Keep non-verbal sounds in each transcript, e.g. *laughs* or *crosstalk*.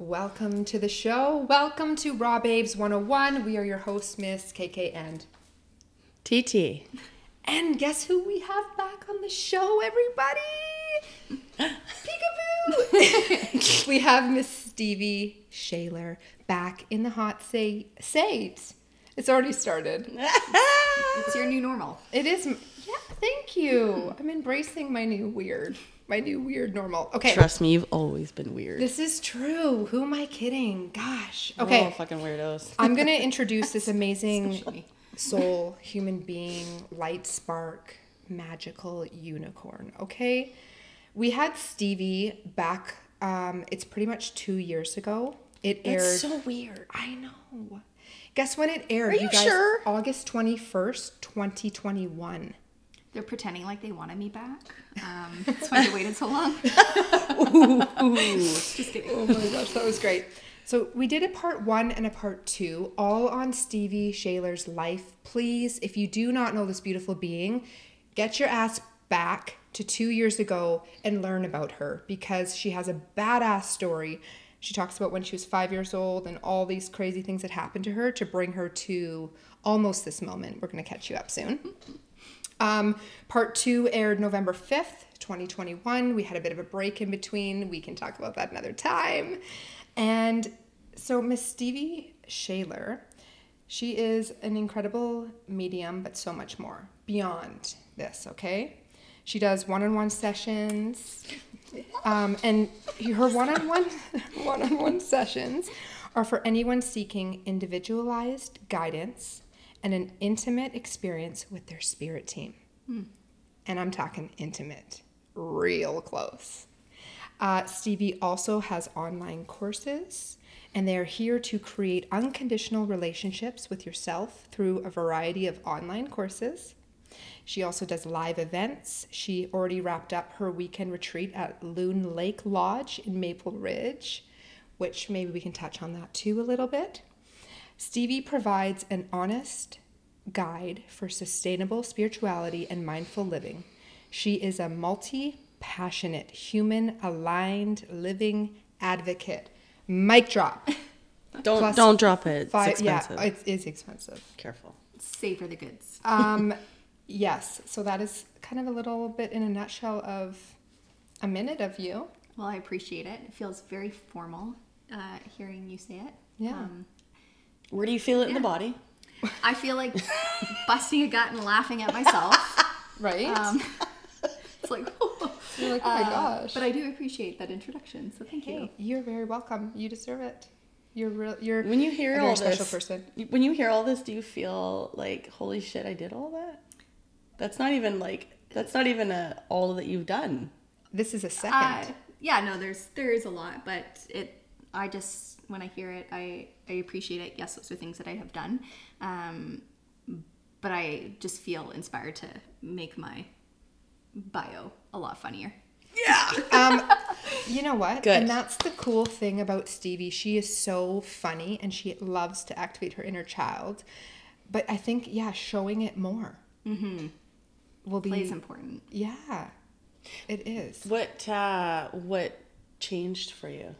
Welcome to the show. Welcome to Raw Babes 101. We are your hosts, Miss KK and TT. And guess who we have back on the show, everybody? *gasps* Peekaboo! *laughs* we have Miss Stevie Shayler back in the hot say seat. It's already started. *laughs* It's your new normal. It is. Yeah, thank you. I'm embracing my new weird, my new weird normal. Okay. Trust me, you've always been weird. This is true. Who am I kidding? Gosh. We're Okay. all fucking weirdos. *laughs* I'm going to introduce this *laughs* amazing soul, human being, light spark, magical unicorn. Okay. We had Stevie back, um, it's pretty much two years ago. It aired. That's so weird. I know. Guess when it aired? Are you sure? August 21st, 2021. They're pretending like they wanted me back. *laughs* Um, that's why they waited so long. *laughs* Just kidding. Oh my gosh, that was great. So we did a part one and a part two, all on Stevie Shayler's life. Please, if you do not know this beautiful being, get your ass back to two years ago and learn about her because she has a badass story. She talks about when she was five years old and all these crazy things that happened to her to bring her to almost this moment. We're going to catch you up soon. Um, part two aired November 5th, 2021. We had a bit of a break in between. We can talk about that another time. And so, Miss Stevie Shayler, she is an incredible medium, but so much more beyond this, okay? She does one on one sessions. Um, and her one on *laughs* one one on one sessions are for anyone seeking individualized guidance and an intimate experience with their spirit team. And I'm talking intimate, real close. Uh, Stevie also has online courses, and they are here to create unconditional relationships with yourself through a variety of online courses. She also does live events. She already wrapped up her weekend retreat at Loon Lake Lodge in Maple Ridge, which maybe we can touch on that too a little bit. Stevie provides an honest guide for sustainable spirituality and mindful living. She is a multi passionate, human aligned living advocate. Mic drop. *laughs* Don't Plus don't drop it. It's Five, expensive. yeah, it is expensive. Careful. Savor the goods. Um, *laughs* yes, so that is kind of a little bit in a nutshell of a minute of you. Well, I appreciate it. It feels very formal uh, hearing you say it. Yeah. Um, Where do you feel it in the body? I feel like busting a gut and laughing at myself. *laughs* Right? Um, it's like, *laughs* You're like, oh my uh, gosh. But I do appreciate that introduction, so thank you. hey, you're very welcome. You deserve it. You're real. You're When you hear a very all special this, person. when you hear all this, do you feel like, holy shit, I did all that? That's not even like that's not even a, all that you've done. This is a second. Uh, yeah, no, there's there is a lot, but it I just when I hear it, I I appreciate it. Yes, those are things that I have done, um, but I just feel inspired to make my bio a lot funnier. Yeah. *laughs* um, you know what? Good. And that's the cool thing about Stevie. She is so funny and she loves to activate her inner child. But I think, yeah, showing it more will be. Play is important. Yeah, it is. What uh what changed for you?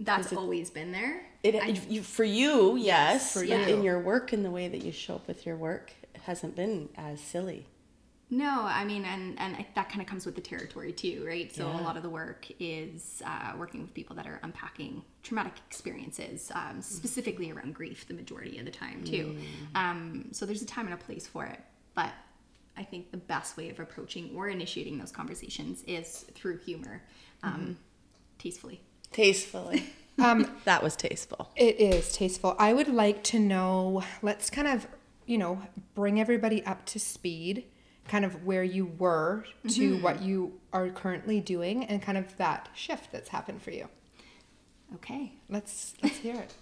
That's always been there. It you, for you, yes, for but you. in your work and the way that you show up with your work, it hasn't been as silly. No, I mean, and and that kind of comes with the territory too, right? So a lot of the work is uh, working with people that are unpacking traumatic experiences, um, specifically around grief, the majority of the time too. Um, so there's a time and a place for it, but I think the best way of approaching or initiating those conversations is through humor, um, tastefully. Tastefully. *laughs* Um, that was tasteful. It is tasteful. I would like to know, let's kind of, you know, bring everybody up to speed, kind of where you were to what you are currently doing and kind of that shift that's happened for you. Okay. Let's let's hear it.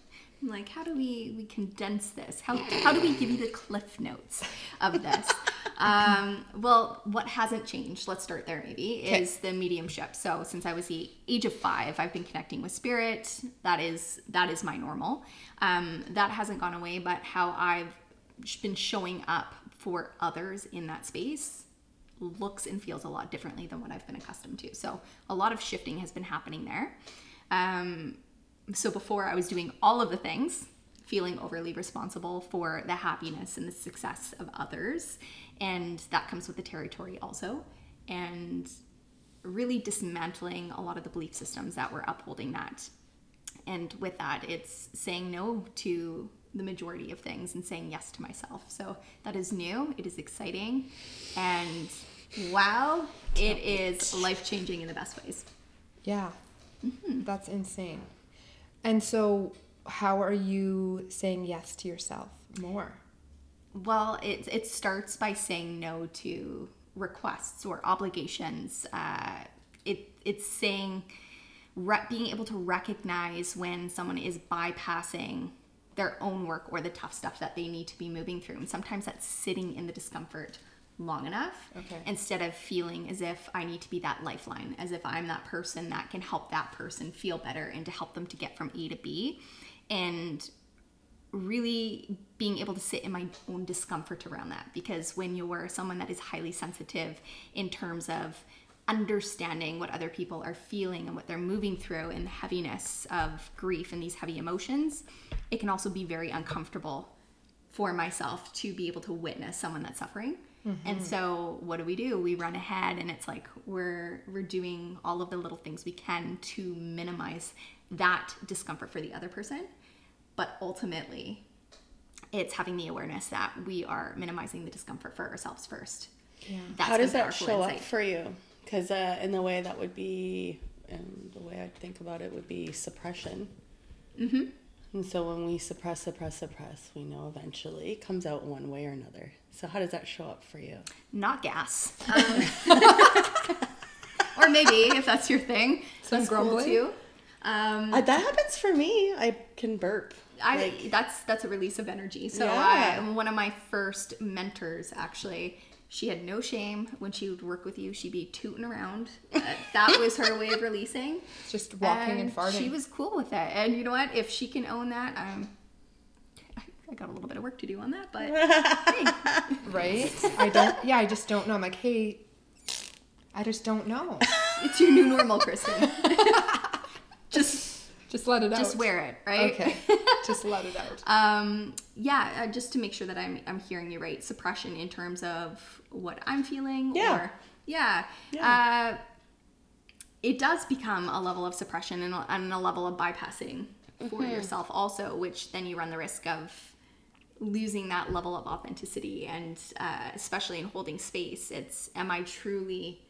Like, how do we we condense this? How how do we give you the cliff notes of this? *laughs* um, well, what hasn't changed? Let's start there. Maybe is the mediumship. So since I was the age of five, I've been connecting with spirit. That is that is my normal. Um, that hasn't gone away, but how I've been showing up for others in that space looks and feels a lot differently than what I've been accustomed to. So a lot of shifting has been happening there. Um, so before I was doing all of the things, feeling overly responsible for the happiness and the success of others. And that comes with the territory also. And really dismantling a lot of the belief systems that were upholding that. And with that, it's saying no to the majority of things and saying yes to myself. So that is new, it is exciting, and wow, it is life changing in the best ways. Yeah. Mm-hmm. That's insane. And so, how are you saying yes to yourself more? Well, it, it starts by saying no to requests or obligations. Uh, it, it's saying, re- being able to recognize when someone is bypassing their own work or the tough stuff that they need to be moving through. And sometimes that's sitting in the discomfort long enough Okay. instead of feeling as if I need to be that lifeline, as if I'm that person that can help that person feel better and to help them to get from A to B. And really being able to sit in my own discomfort around that because when you're someone that is highly sensitive in terms of understanding what other people are feeling and what they're moving through and the heaviness of grief and these heavy emotions it can also be very uncomfortable for myself to be able to witness someone that's suffering and so what do we do we run ahead and it's like we're we're doing all of the little things we can to minimize that discomfort for the other person but ultimately it's having the awareness that we are minimizing the discomfort for ourselves first Yeah. That's How does that show up for you? Because uh, in the way that would be, and the way I think about it would be suppression. Mm-hmm. And so when we suppress, suppress, suppress, we know eventually it comes out one way or another. So how does that show up for you? not gas um, *laughs* or maybe if that's your thing Some that's cool too um, Uh, that happens for me. I can burp. I like, that's that's a release of energy. So Yeah. uh, one of my first mentors actually, she had no shame when she would work with you. She'd be tooting around. Uh, that was her way of releasing. *laughs* Just walking and, farting. She was cool with it. And you know what? If she can own that, um, I, got a little bit of work to do on that. But *laughs* hey, right? I don't. Yeah, I just don't know. I'm like, hey, I just don't know. *laughs* it's your new normal, Kristen. *laughs* just Just let it out. just wear it, right? Okay. just let it out. um yeah uh, just to make sure that i'm i'm hearing you right suppression in terms of what i'm feeling Yeah. or yeah, Yeah. Uh, it does become a level of suppression and a, and a level of bypassing for yourself also which then you run the risk of losing that level of authenticity and uh, especially in holding space it's am i truly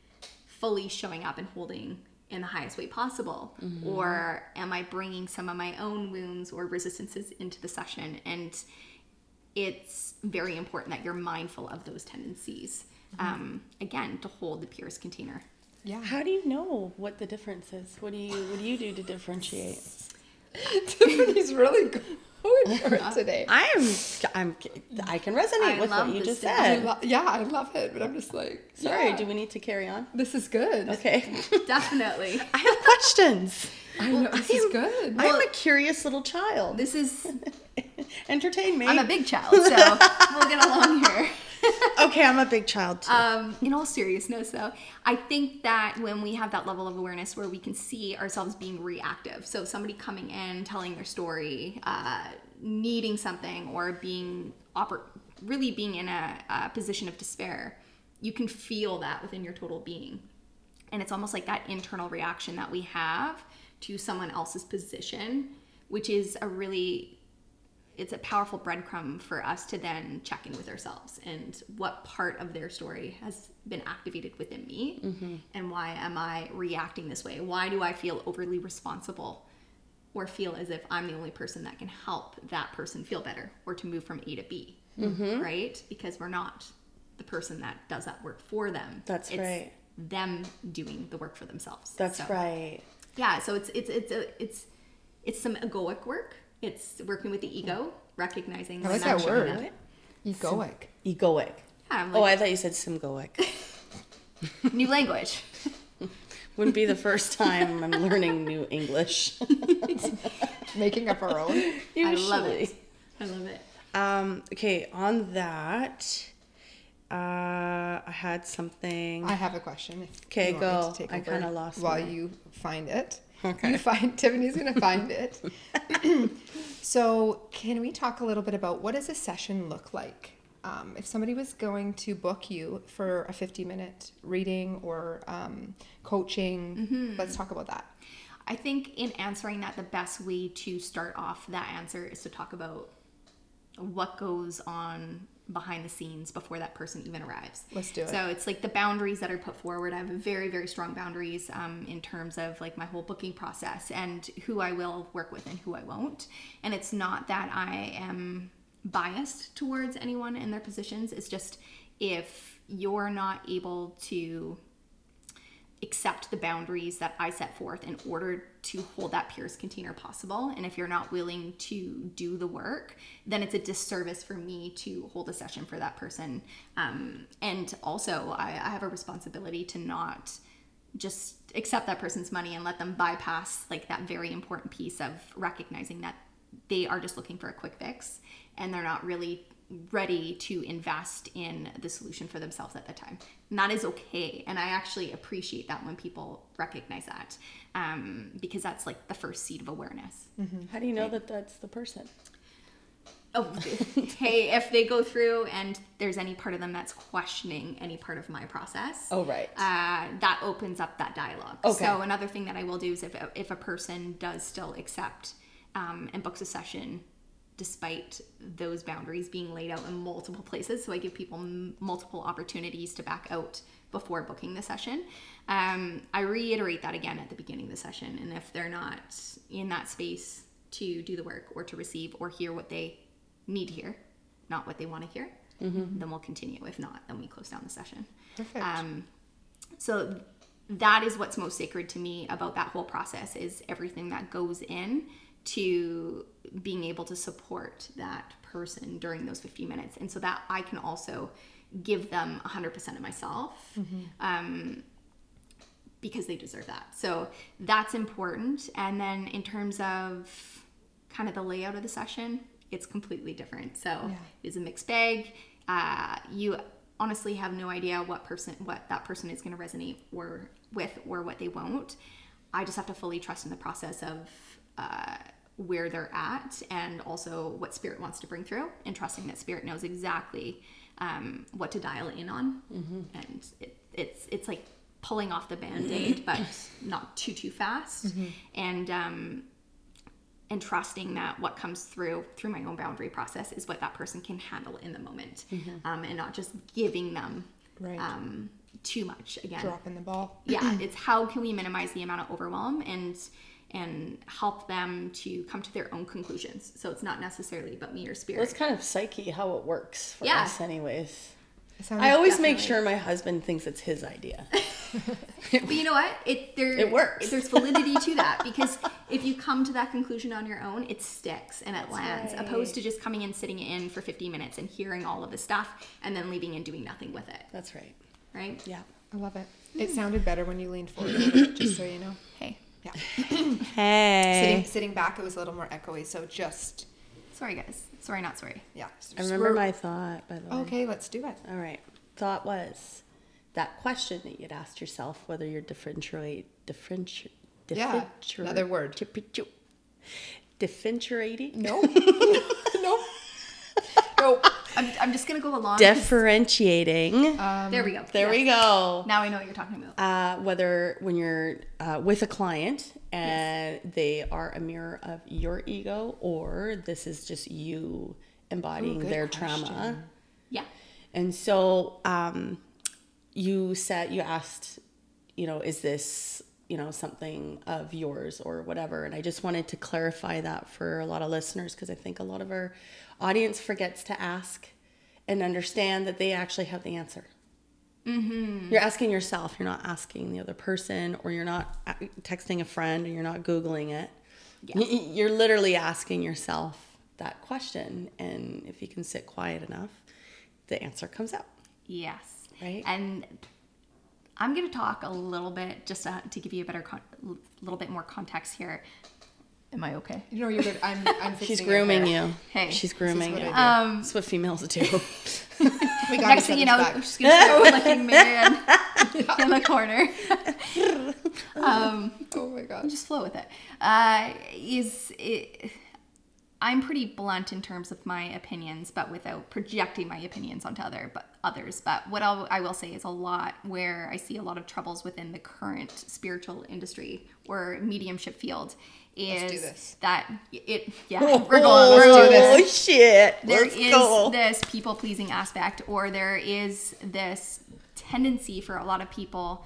fully showing up and holding in the highest way possible or am i bringing some of my own wounds or resistances into the session and it's very important that you're mindful of those tendencies um, again to hold the purest container Yeah. how do you know what the difference is? What do you What do you do to differentiate? *laughs* Tiffany's really going *laughs* for it today. I'm I'm I can resonate I with what you just stuff. I said. lo- yeah, I love it, but I'm just like, Sorry, yeah, do we need to carry on? this is good. Okay. *laughs* definitely I have questions. I know this is good. I'm a curious little child. this is *laughs* Entertain me. i'm a big child so we'll get along here okay, I'm a big child too. um, in all seriousness though i think that when we have that level of awareness where we can see ourselves being reactive so somebody coming in telling their story uh, needing something or being oper- really being in a, a position of despair you can feel that within your total being. And it's almost like that internal reaction that we have to someone else's position which is a really it's a powerful breadcrumb for us to then check in with ourselves and what part of their story has been activated within me mm-hmm. and why am i reacting this way? Why do i feel overly responsible or feel as if i'm the only person that can help that person feel better or to move from a to b mm-hmm. right because we're not the person that does that work for them That's It's right. them doing the work for themselves That's So- right. yeah so it's it's it's a, it's it's some egoic work it's working with the ego recognizing I like that word. up. Egoic. Egoic. Yeah, I'm oh, I thought you said simgoic. *laughs* new language Wouldn't be the first time I'm learning new English. *laughs* Making up our own. *laughs* i love Usually. it i love it Um, okay, on that, uh, I had something. I have a question. Okay, you want me go. I kinda lost while mine. you find it. Okay. You find Tiffany's gonna find it. *laughs* *clears throat* so, can we talk a little bit about what does a session look like? Um, if somebody was going to book you for a 50 minute reading or um, coaching, mm-hmm. let's talk about that. I think in answering that, the best way to start off that answer is to talk about what goes on behind the scenes before that person even arrives. Let's do it. So it's like the boundaries that are put forward. I have very, very strong boundaries um, in terms of like my whole booking process and who I will work with and who I won't. And it's not that I am biased towards anyone in their positions. It's just if you're not able to accept the boundaries that I set forth in order to hold that purest container possible. And if you're not willing to do the work, then it's a disservice for me to hold a session for that person. Um, and also, I, I have a responsibility to not just accept that person's money and let them bypass like that very important piece of recognizing that they are just looking for a quick fix and they're not really ready to invest in the solution for themselves at the time. And that is okay. And I actually appreciate that when people recognize that um, because that's like the first seed of awareness. Mm-hmm. How do you know right? that that's the person? Oh, *laughs* hey, if they go through and there's any part of them that's questioning any part of my process. Oh, right. Uh, that opens up that dialogue. Okay. So another thing that I will do is if, if a person does still accept um, and books a session despite those boundaries being laid out in multiple places. So I give people m- multiple opportunities to back out before booking the session. Um, I reiterate that again at the beginning of the session. And if they're not in that space to do the work or to receive or hear what they need to hear, not what they want to hear, mm-hmm. then we'll continue. If not, then we close down the session. Perfect. Um, so that is what's most sacred to me about that whole process is everything that goes in to being able to support that person during those 50 minutes. And so that i can also give them 100% of myself mm-hmm. um, because they deserve that. So that's important. And then in terms of kind of the layout of the session it's completely different. So yeah. it's a mixed bag. Uh, you honestly have no idea what person what that person is going to resonate or with or what they won't. I just have to fully trust in the process of uh, where they're at and also what spirit wants to bring through and trusting that spirit knows exactly um, what to dial in on mm-hmm. and it, it's it's like pulling off the band-aid but *laughs* not too too fast mm-hmm. and um, and trusting that what comes through through my own boundary process is what that person can handle in the moment mm-hmm. um, and not just giving them right. um, too much again dropping the ball yeah *clears throat* it's how can we minimize the amount of overwhelm and and help them to come to their own conclusions. So it's not necessarily about me or spirit. Well, it's kind of psyche how it works for yeah. us, anyways. I always definitely. make sure my husband thinks it's his idea. *laughs* but you know what? It there it works. There's validity to that because if you come to that conclusion on your own, it sticks and it That's lands, right. opposed to just coming and sitting in for 50 minutes and hearing all of the stuff and then leaving and doing nothing with it. That's right. Right? Yeah. I love it. It mm. sounded better when you leaned forward, *clears throat* just so you know. Hey. Yeah. *laughs* hey. Sitting sitting back, it was a little more echoey. So just. Sorry, guys. Sorry, not sorry. Yeah. I remember my thought, by the way. Okay, let's do it. All right. Thought was that question that you'd asked yourself whether you're differentiate differenti- yeah another word differentiating no no no I'm, I'm just gonna go along. Differentiating. Um, there we go. There yes. we go. Now I know what you're talking about. Uh, whether when you're uh, with a client and yes. they are a mirror of your ego, or this is just you embodying Ooh, their question. trauma. Yeah. And so um, you said you asked, you know, is this you know something of yours or whatever and i just wanted to clarify that for a lot of listeners because i think a lot of our audience forgets to ask and understand that they actually have the answer. Mm-hmm. You're asking yourself, you're not asking the other person, or you're not texting a friend, or you're not Googling it. Yeah. You're literally asking yourself that question. And if you can sit quiet enough, the answer comes out. Yes. Right. And I'm going to talk a little bit just to, to give you a better, con- little bit more context here Am I okay? You know, you're good. I'm, I'm *laughs* She's grooming you. Hey. she's This is grooming what you. I do. Um, That's what females do. *laughs* *laughs* we got next thing you know, back. she's gonna go licking Marianne in the corner. um, Oh my god. just flow with it. Uh, is it, I'm pretty blunt in terms of my opinions, but without projecting my opinions onto other but others. But what I'll, I will say is a lot where I see a lot of troubles within the current spiritual industry or mediumship field is Let's do this. that it yeah *laughs* we're going we're do going this. Oh shit! there Let's is go. this people pleasing aspect or there is this tendency for a lot of people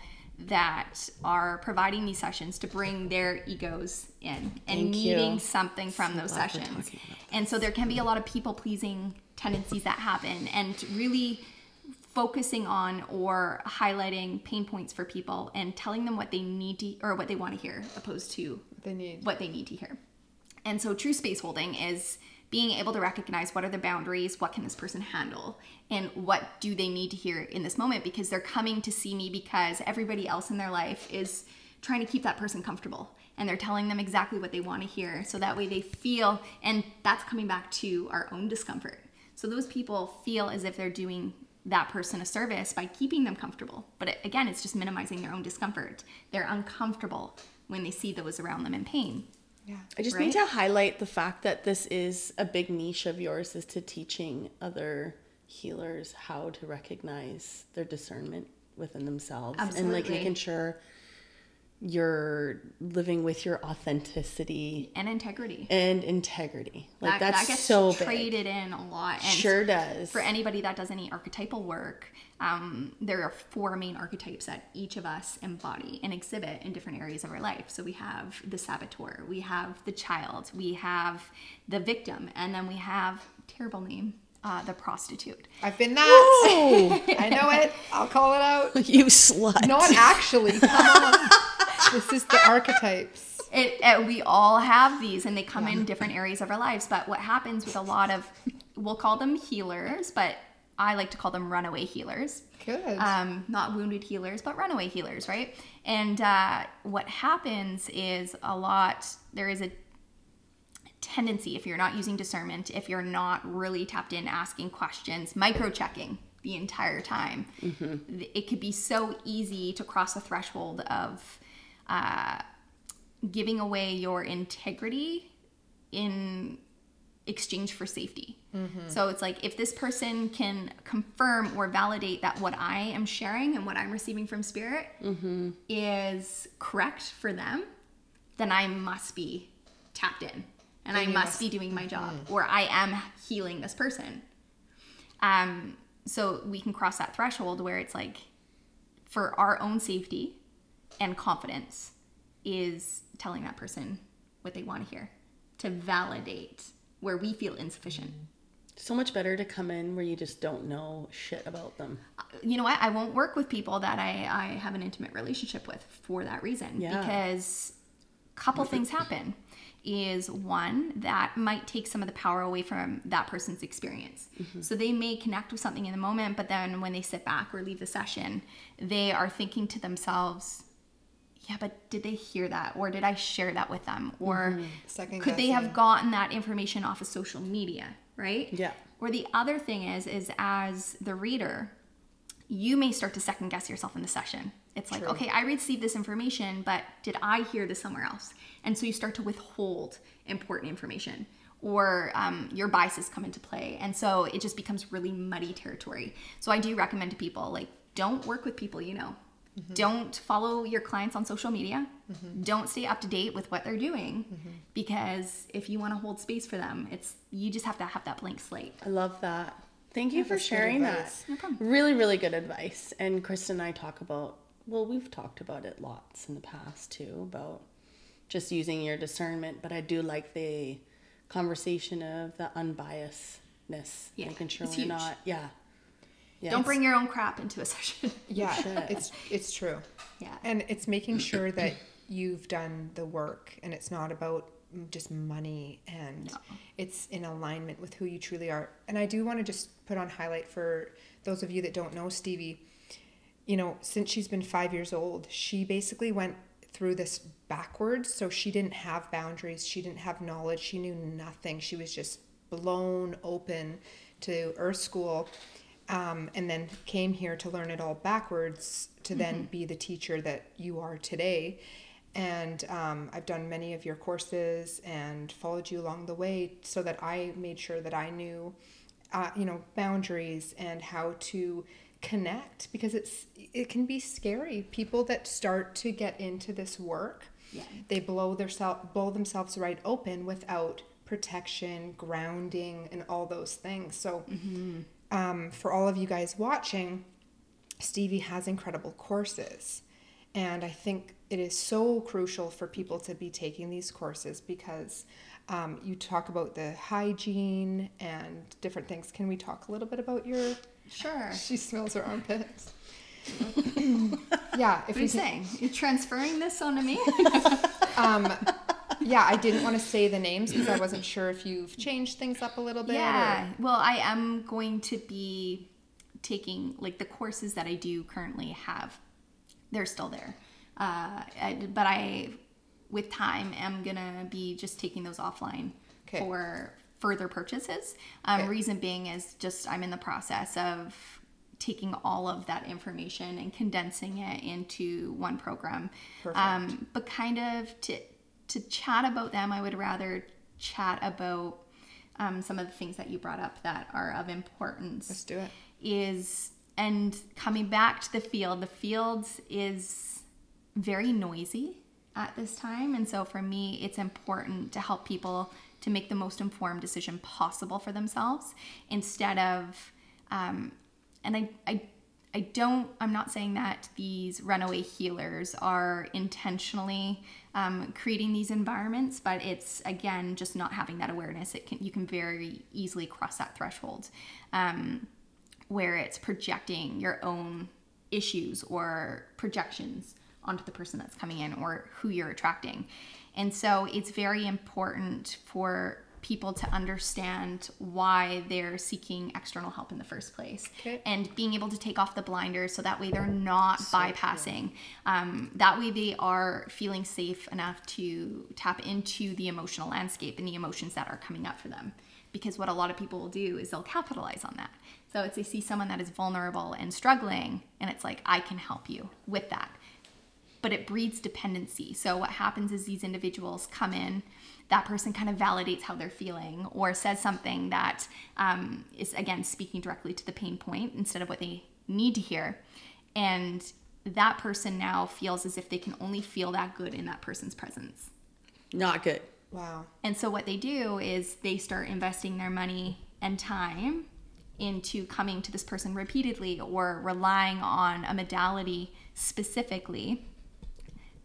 that are providing these sessions to bring their egos in and Thank you. needing something from those sessions and so there can be a lot of people pleasing tendencies that happen and really focusing on or highlighting pain points for people and telling them what they need to or what they want to hear opposed to They need. what they need to hear. And so true space holding is being able to recognize what are the boundaries, what can this person handle, and what do they need to hear in this moment because they're coming to see me because everybody else in their life is trying to keep that person comfortable and they're telling them exactly what they want to hear so that way they feel and that's coming back to our own discomfort. So those people feel as if they're doing that person a service by keeping them comfortable. But again, it's just minimizing their own discomfort. They're uncomfortable when they see those around them in pain. Yeah. I just right? need to highlight the fact that this is a big niche of yours is to teaching other healers how to recognize their discernment within themselves and like making sure you're living with your authenticity and integrity. and integrity. Like that, that's that gets so big. traded in a lot. And Sure does. For anybody that does any archetypal work, um, there are four main archetypes that each of us embody and exhibit in different areas of our life. So we have the saboteur, we have the child, we have the victim, and then we have terrible name, uh, the prostitute. I've been that. *laughs* I know it. I'll call it out. *laughs* you slut. Not actually. *laughs* This is the archetypes. It, uh, we all have these and they come in different areas of our lives but what happens with a lot of we'll call them healers but i like to call them runaway healers. Good. um, not wounded healers but runaway healers right? And uh, what happens is a lot there is a tendency if you're not using discernment if you're not really tapped in asking questions micro checking the entire time. Th- it could be so easy to cross the threshold of uh, giving away your integrity in exchange for safety. So it's like if this person can confirm or validate that what I am sharing and what I'm receiving from spirit is correct for them, then I must be tapped in. And I must, must- be doing my job. Or I am healing this person. Um, so we can cross that threshold where it's like for our own safety and confidence is telling that person what they want to hear to validate where we feel insufficient. Mm-hmm. so much better to come in where you just don't know shit about them. Uh, you know what? I won't work with people that I, I have an intimate relationship with for that reason Yeah. because a couple things happen is one that might take some of the power away from that person's experience. Mm-hmm. So they may connect with something in the moment, but then when they sit back or leave the session, they are thinking to themselves, yeah, but did they hear that? Or did I share that with them? Or Second could they have gotten that information off of social media, right? Yeah. Or the other thing is, is as the reader, you may start to second guess yourself in the session. It's like, True. okay, I received this information, but did I hear this somewhere else? And so you start to withhold important information, or um, your biases come into play, and so it just becomes really muddy territory. So I do recommend to people like, don't work with people you know. Mm-hmm. Don't follow your clients on social media. Mm-hmm. Don't stay up to date with what they're doing mm-hmm. because if you want to hold space for them, it's you just have to have that blank slate. I love that. Thank you for sharing that. No. Really, really good advice. And Kristen and I talk about, well, we've talked about it lots in the past too, about just using your discernment. But I do like the conversation of the unbiasedness, Yeah, making sure we're huge. not, yeah. Yeah. Don't bring your own crap into a *laughs* session. Yeah, it's it's true. Yeah. And it's making sure that you've done the work and it's not about just money and it's in alignment with who you truly are. And I do want to just put on highlight for those of you that don't know Stevie, you know, since she's been 5 years old, she basically went through this backwards. So she didn't have boundaries, she didn't have knowledge, she knew nothing. She was just blown open to Earth School. Um, and then came here to learn it all backwards to then be the teacher that you are today. And um, I've done many of your courses and followed you along the way so that I made sure that I knew, uh, you know, boundaries and how to connect because it's it can be scary. People that start to get into this work, Yeah. they blow their self, blow themselves right open without protection, grounding, and all those things. So, um, for all of you guys watching, Stevie has incredible courses. And I think it is so crucial for people to be taking these courses because um, you talk about the hygiene and different things. Can we talk a little bit about your? Sure. *laughs* She smells her armpits. *laughs* yeah, if What are you can, saying? You're transferring this onto me? *laughs* um, yeah, I didn't want to say the names because I wasn't sure if you've changed things up a little bit. yeah. Well, I am going to be taking like the courses that I do currently have. They're still there, uh, I, but I, with time, am gonna be just taking those offline Okay. for further purchases. Um, Okay. Reason being is just I'm in the process of taking all of that information and condensing it into one program. Perfect. Um, but kind of to to chat about them, I would rather chat about um, some of the things that you brought up that are of importance Let's do it. is and coming back to the field the field is very noisy at this time and so for me it's important to help people to make the most informed decision possible for themselves instead of um, and I, I I don't, I'm not saying that these runaway healers are intentionally um, creating these environments, but it's again just not having that awareness. It can, you can very easily cross that threshold um, where it's projecting your own issues or projections onto the person that's coming in or who you're attracting. And so it's very important for people to understand why they're seeking external help in the first place. Okay. and being able to take off the blinders so that way they're not bypassing. Um, that way they are feeling safe enough to tap into the emotional landscape and the emotions that are coming up for them. Because what a lot of people will do is they'll capitalize on that. So it's they see someone that is vulnerable and struggling and it's like i can help you with that but it breeds dependency. So what happens is these individuals come in, that person kind of validates how they're feeling or says something that um, is again speaking directly to the pain point instead of what they need to hear, and that person now feels as if they can only feel that good in that person's presence. Not good. Wow. And so what they do is they start investing their money and time into coming to this person repeatedly or relying on a modality specifically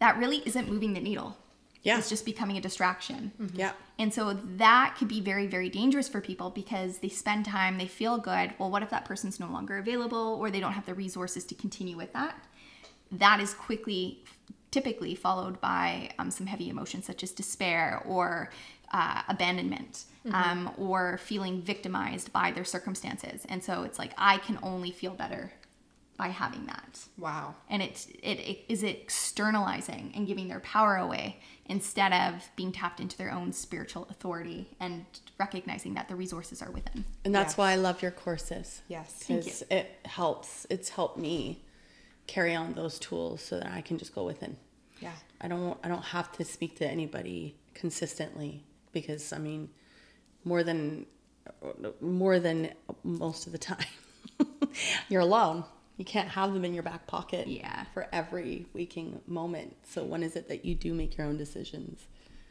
that really isn't moving the needle. Yeah. It's just becoming a distraction. Yeah. And so that could be very, very dangerous for people because they spend time, they feel good. Well, what if that person's no longer available or they don't have the resources to continue with that? That is quickly, typically followed by um, some heavy emotions such as despair or uh, abandonment um, or feeling victimized by their circumstances. And so it's like, I can only feel better by having that Wow. and it, it it is externalizing and giving their power away instead of being tapped into their own spiritual authority and recognizing that the resources are within. And that's Yes. why I love your courses. Yes. Because it helps. It's helped me carry on those tools so that I can just go within. Yeah. I don't I don't have to speak to anybody consistently because I mean more than more than most of the time *laughs* you're alone. You can't have them in your back pocket Yeah. for every waking moment. So when is it that you do make your own decisions?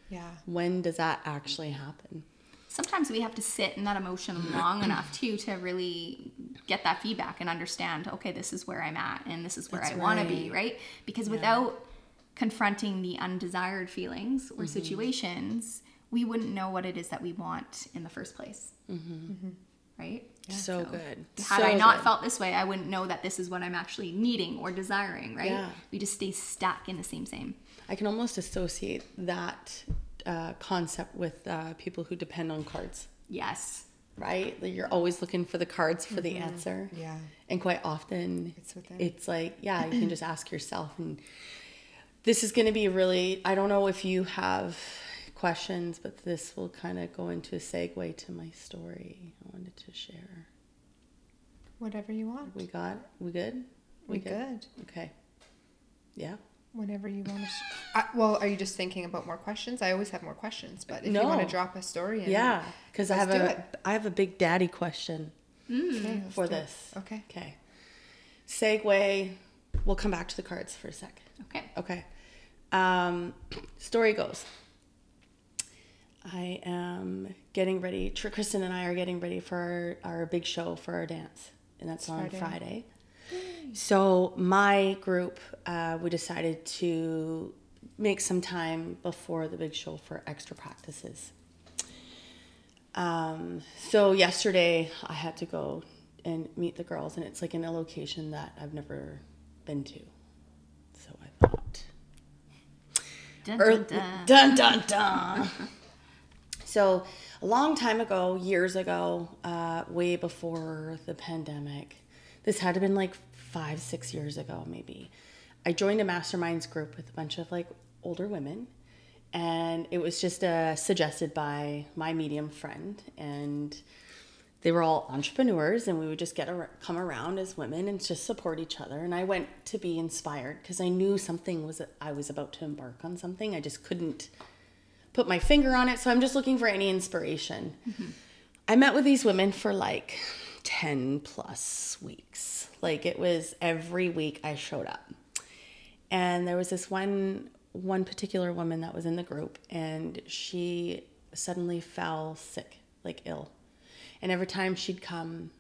Yeah. When does that actually happen? Sometimes we have to sit in that emotion long enough too to really get that feedback and understand, okay, this is where I'm at and this is where That's I want to be, right. right? Because without confronting the undesired feelings or mm-hmm. situations, we wouldn't know what it is that we want in the first place. Mm-hmm. Mm-hmm. Right? So good. Had So I not good. felt this way, I wouldn't know that this is what I'm actually needing or desiring, right? Yeah. We just stay stuck in the same same. I can almost associate that uh, concept with uh, people who depend on cards, Yes. right? Like you're always looking for the cards for the answer. Yeah. And quite often, It's it's like, yeah, you can *clears throat* just ask yourself. And this is going to be really, I don't know if you have questions, but this will kind of go into a segue to my story I wanted to share. Whatever you want. We got, we good? We good. Okay. Yeah. Whenever you want to. Sh- I, well, are you just thinking about more questions? I always have more questions, but if you want to drop a story in, Yeah. Because I have Let's a, it. I have a big daddy question okay, for do it. this. Okay. Okay. Segue. We'll come back to the cards for a sec. Okay. Okay. Um, story goes. I am getting ready. Tr- Kristen and I are getting ready for our, our big show for our dance, and that's on Friday. Friday. So my group, uh, we decided to make some time before the big show for extra practices. Um, so yesterday I had to go and meet the girls, and it's like in a location that I've never been to. So I thought, Dun, dun, dun. dun dun dun. *laughs* so a long time ago, years ago, uh, way before the pandemic, this had to been like five, six years ago, maybe. I joined a masterminds group with a bunch of like older women, and it was just uh, suggested by my medium friend, and they were all entrepreneurs and we would just get ar- come around as women and just support each other and i went to be inspired because i knew something was i was about to embark on something i just couldn't put my finger on it so i'm just looking for any inspiration. Mm-hmm. I met with these women for like 10 plus weeks. Like it was every week i showed up. And there was this one one particular woman that was in the group and she suddenly fell sick like ill. And every time she'd come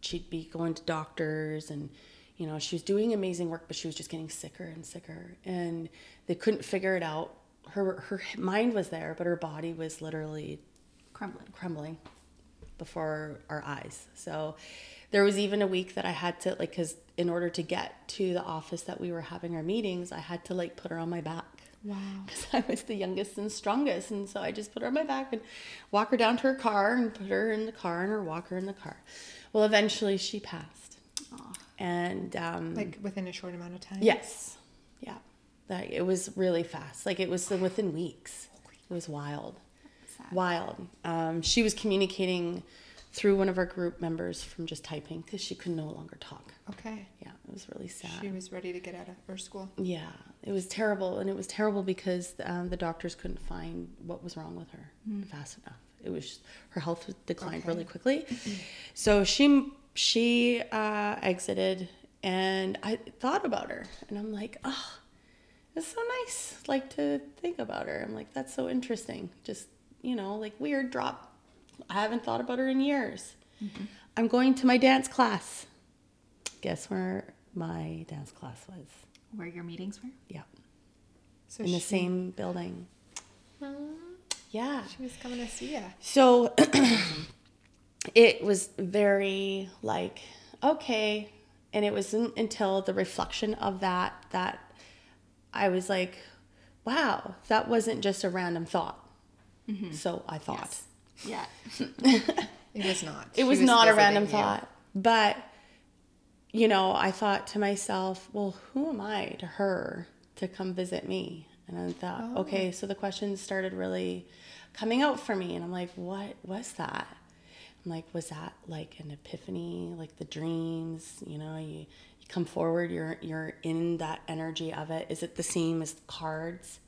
she'd be going to doctors and you know she was doing amazing work but she was just getting sicker and sicker. And they couldn't figure it out her her mind was there but her body was literally Crumbling. crumbling before our eyes. So there was even a week that I had to like cuz in order to get to the office that we were having our meetings, I had to like put her on my back. Wow. *laughs* Cuz I was the youngest and strongest and so I just put her on my back and walk her down to her car and put her in the car and her walker in the car. Well, eventually she passed. And um Like within a short amount of time. Yes. Yeah. Like it was really fast. Like it was within weeks. It was wild. Wild. Um, she was communicating through one of our group members from just typing because she could no longer talk. Okay. Yeah, it was really sad. She was ready to get out of her school. Yeah, it was terrible, and it was terrible because um, the doctors couldn't find what was wrong with her fast enough. It was her health declined Okay. really quickly, *clears throat* so she she uh, exited, and I thought about her, and I'm like, oh, it's so nice, like to think about her. I'm like, that's so interesting. Just you know, like weird drop. I haven't thought about her in years. Mm-hmm. I'm going to my dance class. Guess where my dance class was? Where your meetings were? Yeah, So in the same building. Yeah. she was coming to see ya. So *clears throat* it was very like okay, and it wasn't until the reflection of that that I was like, wow, that wasn't just a random thought. Mm-hmm. So I thought. Yeah. *laughs* It was not. It She was, not a random you. thought. But, you know, I thought to myself, well, who am I to her to come visit me? And I thought, Oh. okay, so the questions started really coming out for me. And I'm like, what was that? I'm like, was that like an epiphany, like the dreams? You know, you come forward, you're you're in that energy of it. Is it the same as cards,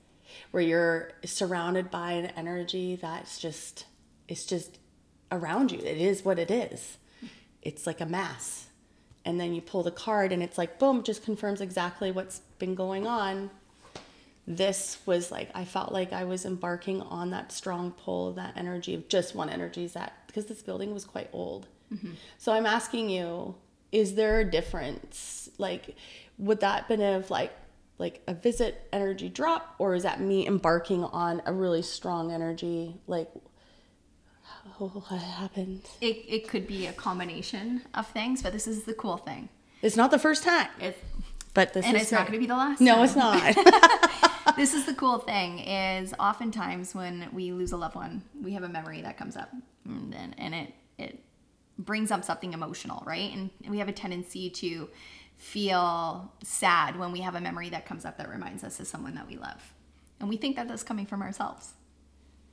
where you're surrounded by an energy that's just it's just around you. It is what it is. It's like a mass. And then you pull the card and it's like boom, just confirms exactly what's been going on. This was like I felt like I was embarking on that strong pull of that energy of just one energy is that because this building was quite old. Mm-hmm. So I'm asking you, is there a difference? Like would that been of like like a visit energy drop or is that me embarking on a really strong energy like what happened? It, it could be a combination of things, but this is the cool thing. It's not the first time, It's, but this and is it's not going to be the last No, time. it's not. *laughs* *laughs* this is the cool thing is oftentimes when we lose a loved one we have a memory that comes up and then and it it brings up something emotional right and we have a tendency to feel sad when we have a memory that comes up that reminds us of someone that we love. And we think that that's coming from ourselves.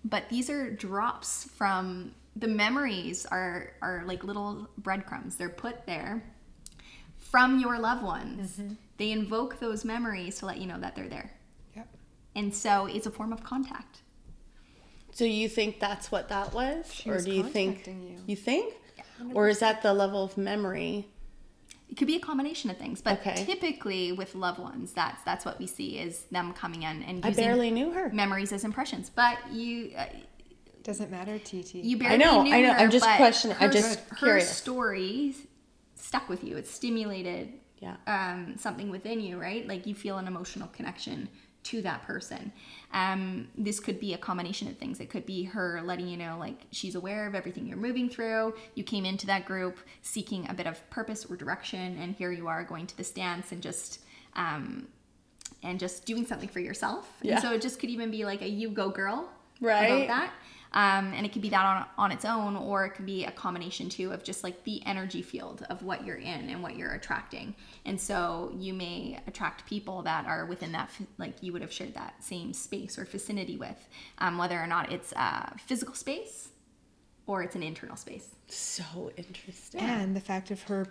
But these are drops from the memories are are like little breadcrumbs. They're put there from your loved ones. Mm-hmm. They invoke those memories to let you know that they're there. Yep. And so it's a form of contact. So you think that's what that was, She or was do you think you. you think, or is that the level of memory? It could be a combination of things, but Okay. typically with loved ones, that's that's what we see is them coming in and I barely knew her. memories as impressions. But you uh, Doesn't matter, TT. you barely know, knew I know, her, I'm just but questioning- I'm her- just her curious. story stuck with you. It stimulated Yeah. um, something within you, right? Like you feel an emotional connection to that person. Um, this could be a combination of things. It could be her letting you know, like she's aware of everything you're moving through. You came into that group seeking a bit of purpose or direction, and here you are going to this dance and just. Um, and just doing something for yourself. Yeah. And so it just could even be like a you go girl Right. about that. Um, and it could be that on, on its own, or it could be a combination too of just like the energy field of what you're in and what you're attracting. And so you may attract people that are within that, like you would have shared that same space or vicinity with, um, whether or not it's a physical space or it's an internal space. So interesting. And the fact of her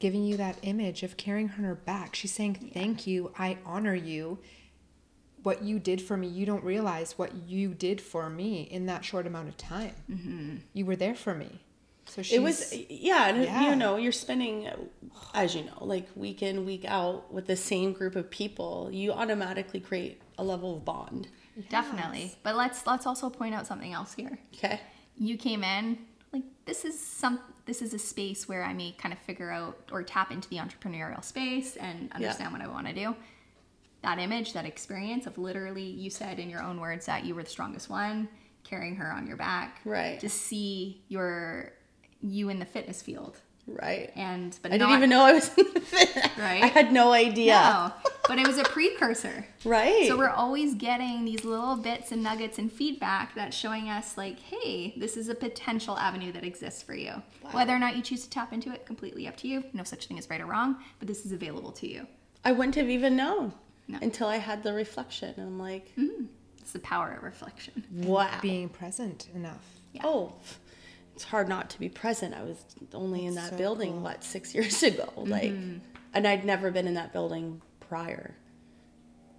giving you that image of carrying her on her back. She's saying, Thank you. I honor you. What you did for me, you don't realize what you did for me in that short amount of time. Mm-hmm. You were there for me. So she's, It was yeah, and Yeah. you know, you're spending as you know, like week in, week out with the same group of people, you automatically create a level of bond. Definitely. But let's let's also point out something else here. Okay. you came in like this is some this is a space where i may kind of figure out or tap into the entrepreneurial space and understand what i want to do that image that experience of literally you said in your own words that you were the strongest one carrying her on your back Right. to see your you in the fitness field Right. and but I not, didn't even know I was in the fit. Right? *laughs* I had no idea. no, but it was a precursor Right. So we're always getting these little bits and nuggets and feedback that's showing us like, hey, this is a potential avenue that exists for you. Whether or not you choose to tap into it, completely up to you. No such thing as right or wrong, but this is available to you. I wouldn't have even known No. until I had the reflection. And I'm like, mm. It's the power of reflection. wow. being present enough. Yeah. Oh, it's hard not to be present. I was only in that so building, cool. what, six *laughs* years ago? Mm-hmm. Like, and I'd never been in that building prior.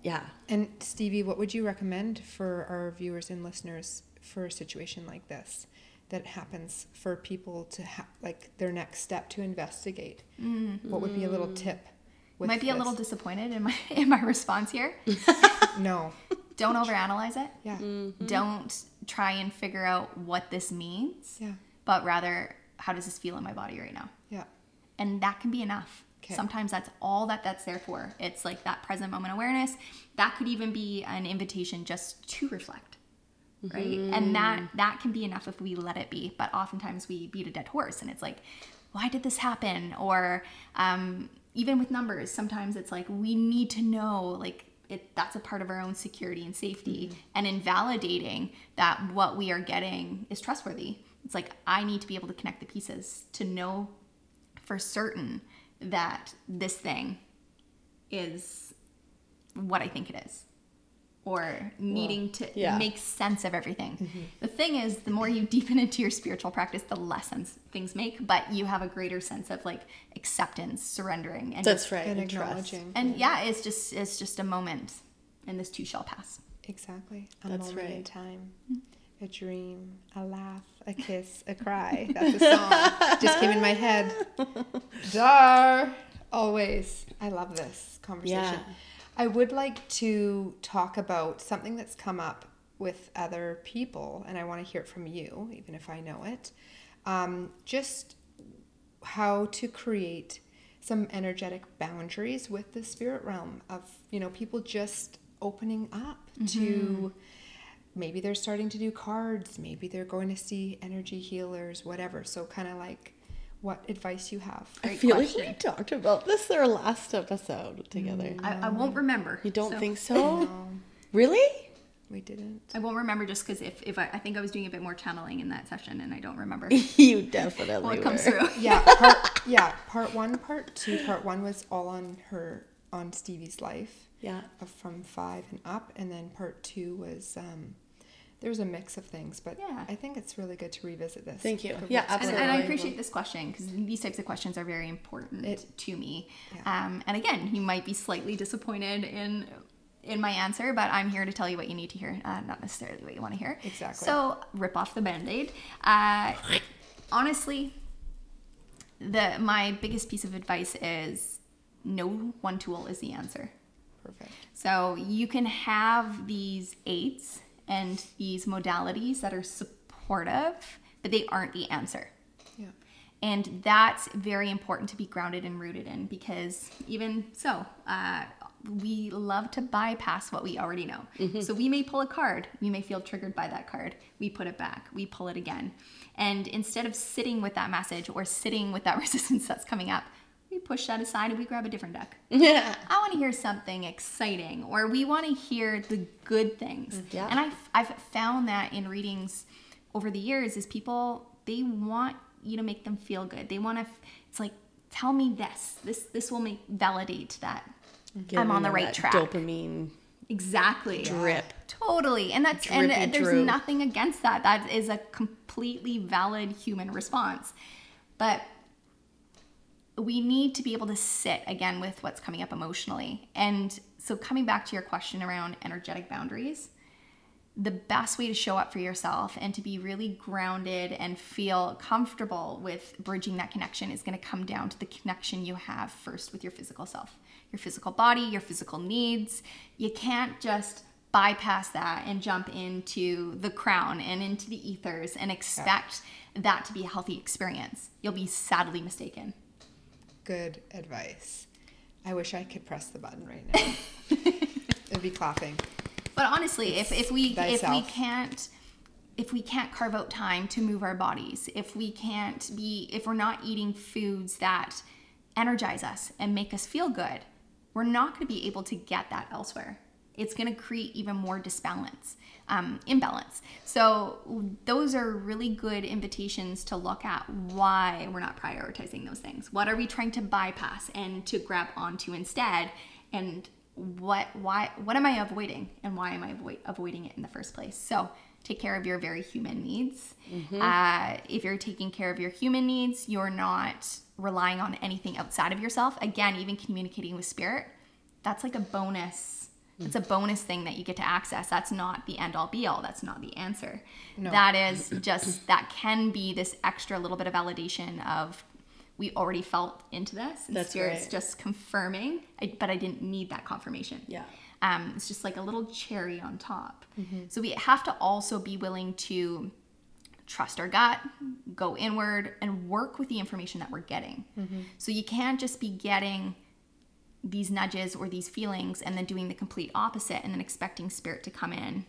Yeah. And Stevie, what would you recommend for our viewers and listeners for a situation like this that happens for people to have like their next step to investigate? Mm-hmm. What would be a little mm. tip? With Might be a little disappointed in my *laughs* in my response here. *laughs* no. *laughs* Don't overanalyze it. Yeah. Don't try and figure out what this means, Yeah. but rather how does this feel in my body right now? Yeah. and that can be enough Okay. sometimes that's all that that's there for it's like that present moment awareness that could even be an invitation just to reflect right and that that can be enough if we let it be but oftentimes we beat a dead horse and it's like why did this happen or um, even with numbers sometimes it's like we need to know like it, that's a part of our own security and safety mm-hmm. and invalidating that what we are getting is trustworthy it's like i need to be able to connect the pieces to know for certain that this thing is what I think it is. Or needing to yeah. make sense of everything. Mm-hmm. The thing is, the more you *laughs* deepen into your spiritual practice, the less sense things make, but you have a greater sense of like acceptance, surrendering, and That's right. And and trust. acknowledging. and yeah, it's just it's just a moment, and this too shall pass. Exactly. A That's moment in right. time. Mm-hmm. A dream, a laugh, a kiss, a cry. That's a song. Just came in my head. *laughs* Dar. Always. I love this conversation. Yeah. I would like to talk about something that's come up with other people, and I want to hear it from you, even if I know it. Um, just how to create some energetic boundaries with the spirit realm of you know people just opening up to maybe they're starting to do cards maybe they're going to see energy healers whatever so kind of like what advice you have I feel question. like we talked about this our last episode together. I, I won't remember. You don't so- think so? *laughs* Really? we didn't. I won't remember just because if, if I, I think I was doing a bit more channeling in that session and I don't remember *laughs* you definitely what were. comes through. Yeah, part, *laughs* yeah, part one, part two. Part one was all on her, on Stevie's life. Yeah. From five and up, and then part two was um, there was a mix of things, but Yeah. I think it's really good to revisit this. Thank you. Yeah, absolutely. And, and I appreciate this question because these types of questions are very important It- to me. Yeah. Um, and again, you might be slightly disappointed in in my answer, but I'm here to tell you what you need to hear, uh, not necessarily what you want to hear. Exactly. So rip off the band-aid. Uh, honestly, the my biggest piece of advice is no one tool is the answer. Perfect. So you can have these aids and these modalities that are supportive, but they aren't the answer. Yeah. And that's very important to be grounded and rooted in because even so, uh, we love to bypass what we already know. So we may pull a card, we may feel triggered by that card. We put it back, we pull it again. And instead of sitting with that message or sitting with that *laughs* resistance that's coming up, push that aside and we grab a different deck. *laughs* Yeah. I want to hear something exciting, or we want to hear the good things. Mm, yeah. And I've, I've found that in readings over the years is people they want you to make them feel good. They want to. It's like tell me this. This this will make validate that I'm on the right track. Dopamine Exactly. drip. Totally. And that's Drippy and there's droop. nothing against that. That is a completely valid human response. But we need to be able to sit again with what's coming up emotionally. And so coming back to your question around energetic boundaries, the best way to show up for yourself and to be really grounded and feel comfortable with bridging that connection is going to come down to the connection you have first with your physical self, your physical body, your physical needs. You can't just bypass that and jump into the crown and into the ethers and expect that to be a healthy experience. You'll be sadly mistaken. Good advice. I wish I could press the button right now. *laughs* It'd be clapping. But honestly, if, if we if we can't if we can't carve out time to move our bodies, if we can't be if we're not eating foods that energize us and make us feel good, we're not going to be able to get that elsewhere. It's going to create even more disbalance, um, imbalance. So those are really good invitations to look at why we're not prioritizing those things. What are we trying to bypass and to grab onto instead? And what why what am I avoiding and why am I avoid, avoiding it in the first place? So take care of your very human needs. Uh, if you're taking care of your human needs, you're not relying on anything outside of yourself. Again, even communicating with spirit, that's like a bonus. It's a bonus thing that you get to access. That's not the end all be all. That's not the answer. That is just that can be this extra little bit of validation of we already felt into this and That's spirit's right. just confirming I, but i didn't need that confirmation Yeah. um, it's just like a little cherry on top so we have to also be willing to trust our gut go inward and work with the information that we're getting so you can't just be getting these nudges or these feelings and then doing the complete opposite and then expecting spirit to come in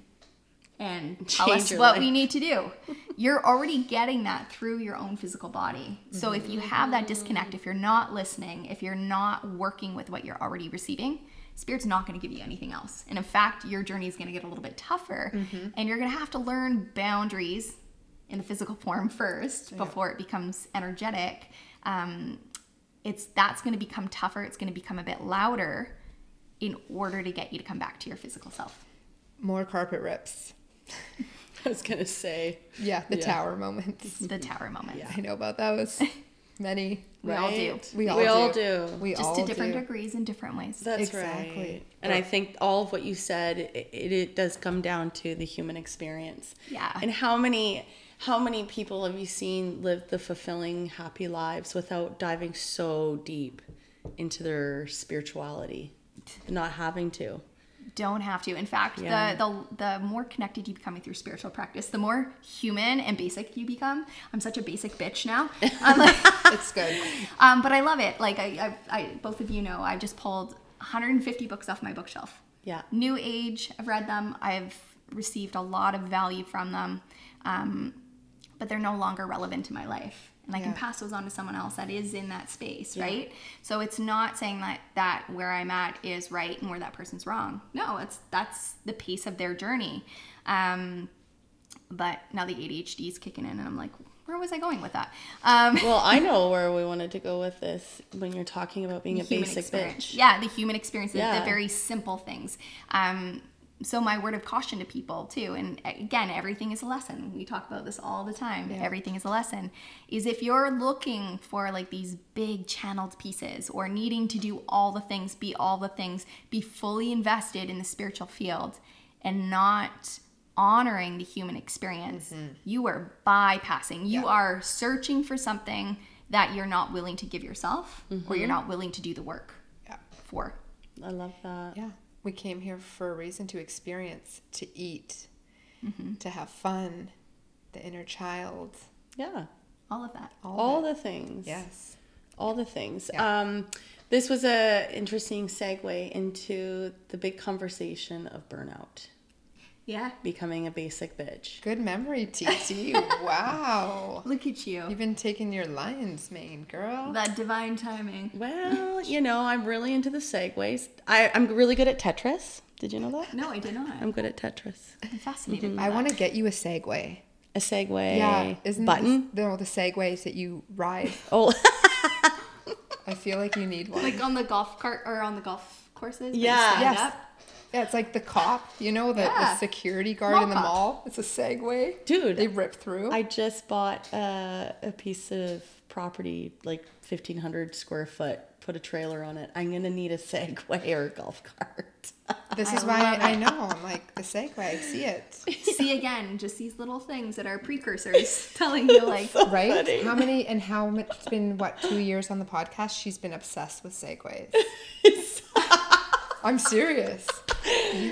and *laughs* tell us what life. we need to do. *laughs* You're already getting that through your own physical body. So if you have that disconnect, if you're not listening, if you're not working with what you're already receiving, spirit's not going to give you anything else. And in fact, your journey is going to get a little bit tougher and you're going to have to learn boundaries in the physical form *laughs* first before it becomes energetic. Um, it's that's going to become tougher. It's going to become a bit louder in order to get you to come back to your physical self. More carpet rips. *laughs* I was gonna say. Yeah, the Yeah. tower moments. *laughs* The tower moment. I know about those. *laughs* Many. We all do. We all do. we do. all do. We Just all to different do. degrees in different ways. That's Exactly. right. And I think all of what you said, it, it, it does come down to the human experience. Yeah. And how many how many people have you seen live the fulfilling, happy lives without diving so deep into their spirituality, not having to. Don't have to. In fact, Yeah. the, the the more connected you become with your spiritual practice, the more human and basic you become. I'm such a basic bitch now. *laughs* *laughs* I'm like, It's good. um, but I love it. Like I, I, I, both of you know, I've just pulled 150 books off my bookshelf. Yeah. New Age, I've read them. I've received a lot of value from them, um, but they're no longer relevant to my life. and I can pass those on to someone else that is in that space, right? So it's not saying that that where I'm at is right and where that person's wrong. No, it's that's the pace of their journey. Um, but now the ADHD is kicking in, and I'm like, where was I going with that? Um, Well, I *laughs* know where we wanted to go with this when you're talking about being a basic experience. bitch. Yeah, the human experience, the- the very simple things. Um, so my word of caution to people too, and again, everything is a lesson. We talk about this all the time. Everything is a lesson. Is if you're looking for like these big channeled pieces or needing to do all the things, be all the things, be fully invested in the spiritual field, and not honoring the human experience, mm-hmm. you are bypassing. You Yeah. are searching for something that you're not willing to give yourself, or you're mm-hmm. not willing to do the work Yeah. for. I love that. Yeah. We came here for a reason to experience, to eat, Mm-hmm. to have fun, the inner child, Yeah. All of that. all, All of it. the things. Yes. all the things. Yeah. Um, this was a interesting segue into the big conversation of burnout, Yeah. becoming a basic bitch. Good memory, TT. *laughs* wow. Look at you. You've been taking your lion's mane, girl. That divine timing. Well, you know, I'm really into the segues. I, I'm really good at Tetris. Did you know that? No, I did not. I'm good at Tetris. I'm fascinated. by I want to get you a Segway. A segue Yeah, isn't button. This, no, the Segways that you ride. *laughs* Oh, I feel like you need one. like on the golf cart or on the golf courses. Yeah. yes. up. Yeah, it's like the cop, you know, the, Yeah. the security guard Mall in the cop. mall. It's a Segway. Dude, They rip through. I just bought uh, a piece of property, like 1,500 square foot, put a trailer on it. I'm going to need a Segway or a golf cart. *laughs* this is I why love I know. I'm like, the Segway, I see it. *laughs* See again, just these little things that are precursors *laughs* telling you like Right? funny. How many and how much? It's been what two years on the podcast. She's been obsessed with segways. I'm serious.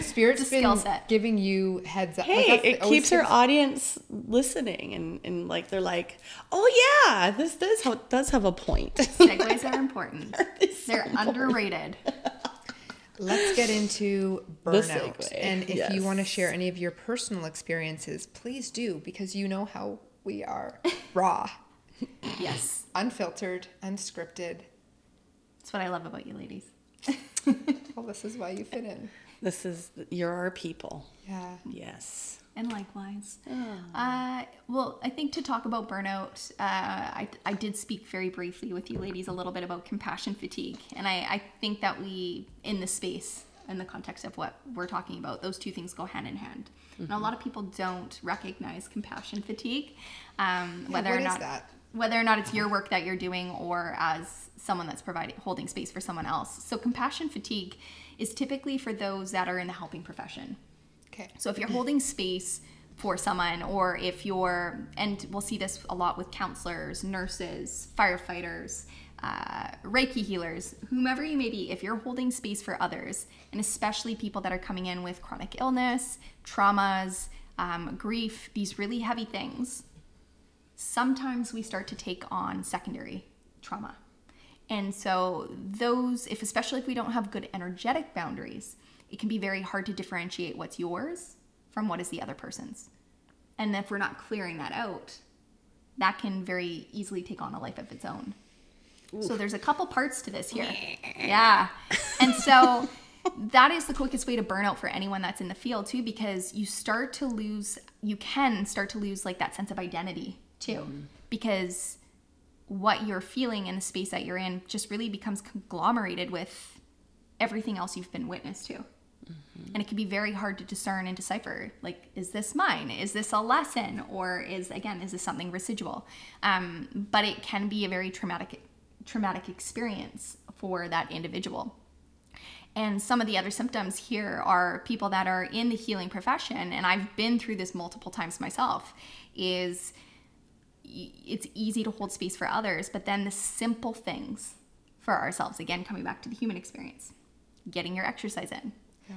Spirit's been skill set. giving you heads up. Hey, that's the- it always keeps her audience listening and, and like they're like, oh yeah, this does ha- does have a point. segues *laughs* are important. It's so They're important. underrated. Let's get into burnout. And if you want to share any of your personal experiences, please do because you know how we are raw, *laughs* Yes. unfiltered, unscripted. That's what I love about you ladies. *laughs* Well, this is why you fit in. *laughs* This is you're our people. Yeah. Yes. And likewise. Uh, well, I think to talk about burnout, uh, I, I did speak very briefly with you ladies a little bit about compassion fatigue. And I, I think that we, in the space, in the context of what we're talking about, those two things go hand in hand. And a lot of people don't recognize compassion fatigue, um, Yeah, whether what or is not that? Whether or not it's your work that you're doing or as someone that's providing holding space for someone else. So compassion fatigue is typically for those that are in the helping profession. Okay. So if you're holding space for someone, or if you're, and we'll see this a lot with counselors, nurses, firefighters, uh, Reiki healers, whomever you may be, if you're holding space for others, and especially people that are coming in with chronic illness, traumas, um, grief, these really heavy things, sometimes we start to take on secondary trauma. And so those if especially if we don't have good energetic boundaries, it can be very hard to differentiate what's yours from what is the other person's. And if we're not clearing that out, that can very easily take on a life of its own. So there's a couple parts to this here. Yeah. *laughs* And so that is the quickest way to burn out for anyone that's in the field too because you start to lose you can start to lose like that sense of identity too because what you're feeling in the space that you're in just really becomes conglomerated with everything else you've been witness to. And it can be very hard to discern and decipher. Like, is this mine? Is this a lesson? Or is, again, is this something residual? Um, but it can be a very traumatic, traumatic experience for that individual. And some of the other symptoms here are people that are in the healing profession, and I've been through this multiple times myself, is it's easy to hold space for others, but then the simple things for ourselves, again, coming back to the human experience, getting your exercise in,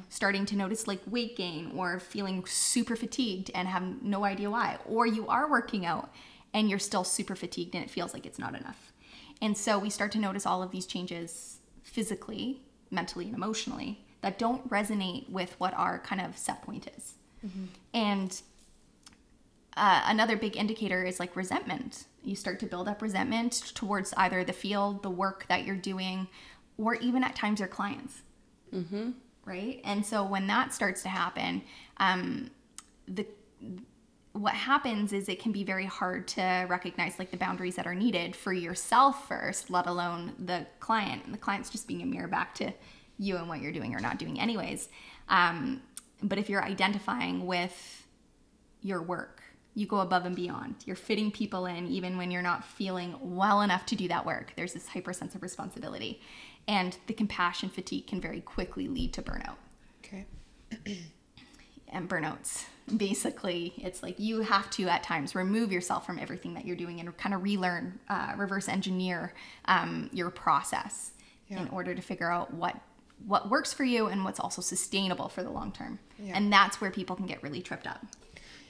starting to notice like weight gain or feeling super fatigued and have no idea why, or you are working out and you're still super fatigued and it feels like it's not enough. And so we start to notice all of these changes physically, mentally, and emotionally that don't resonate with what our kind of set point is. Mm-hmm. And uh, another big indicator is like resentment you start to build up resentment towards either the field, the work that you're doing, or even at times your clients. Mm-hmm. Right. And so when that starts to happen, um, the what happens is it can be very hard to recognize like the boundaries that are needed for yourself first, let alone the client. And the client's just being a mirror back to you and what you're doing or not doing, anyways. Um, but if you're identifying with your work, you go above and beyond. You're fitting people in even when you're not feeling well enough to do that work. There's this hyper sense of responsibility. And the compassion fatigue can very quickly lead to burnout. Okay. *clears throat* and burnouts. Basically, it's like you have to at times remove yourself from everything that you're doing and kind of relearn, uh, reverse engineer um, your process Yeah. in order to figure out what what works for you and what's also sustainable for the long term. Yeah. And that's where people can get really tripped up.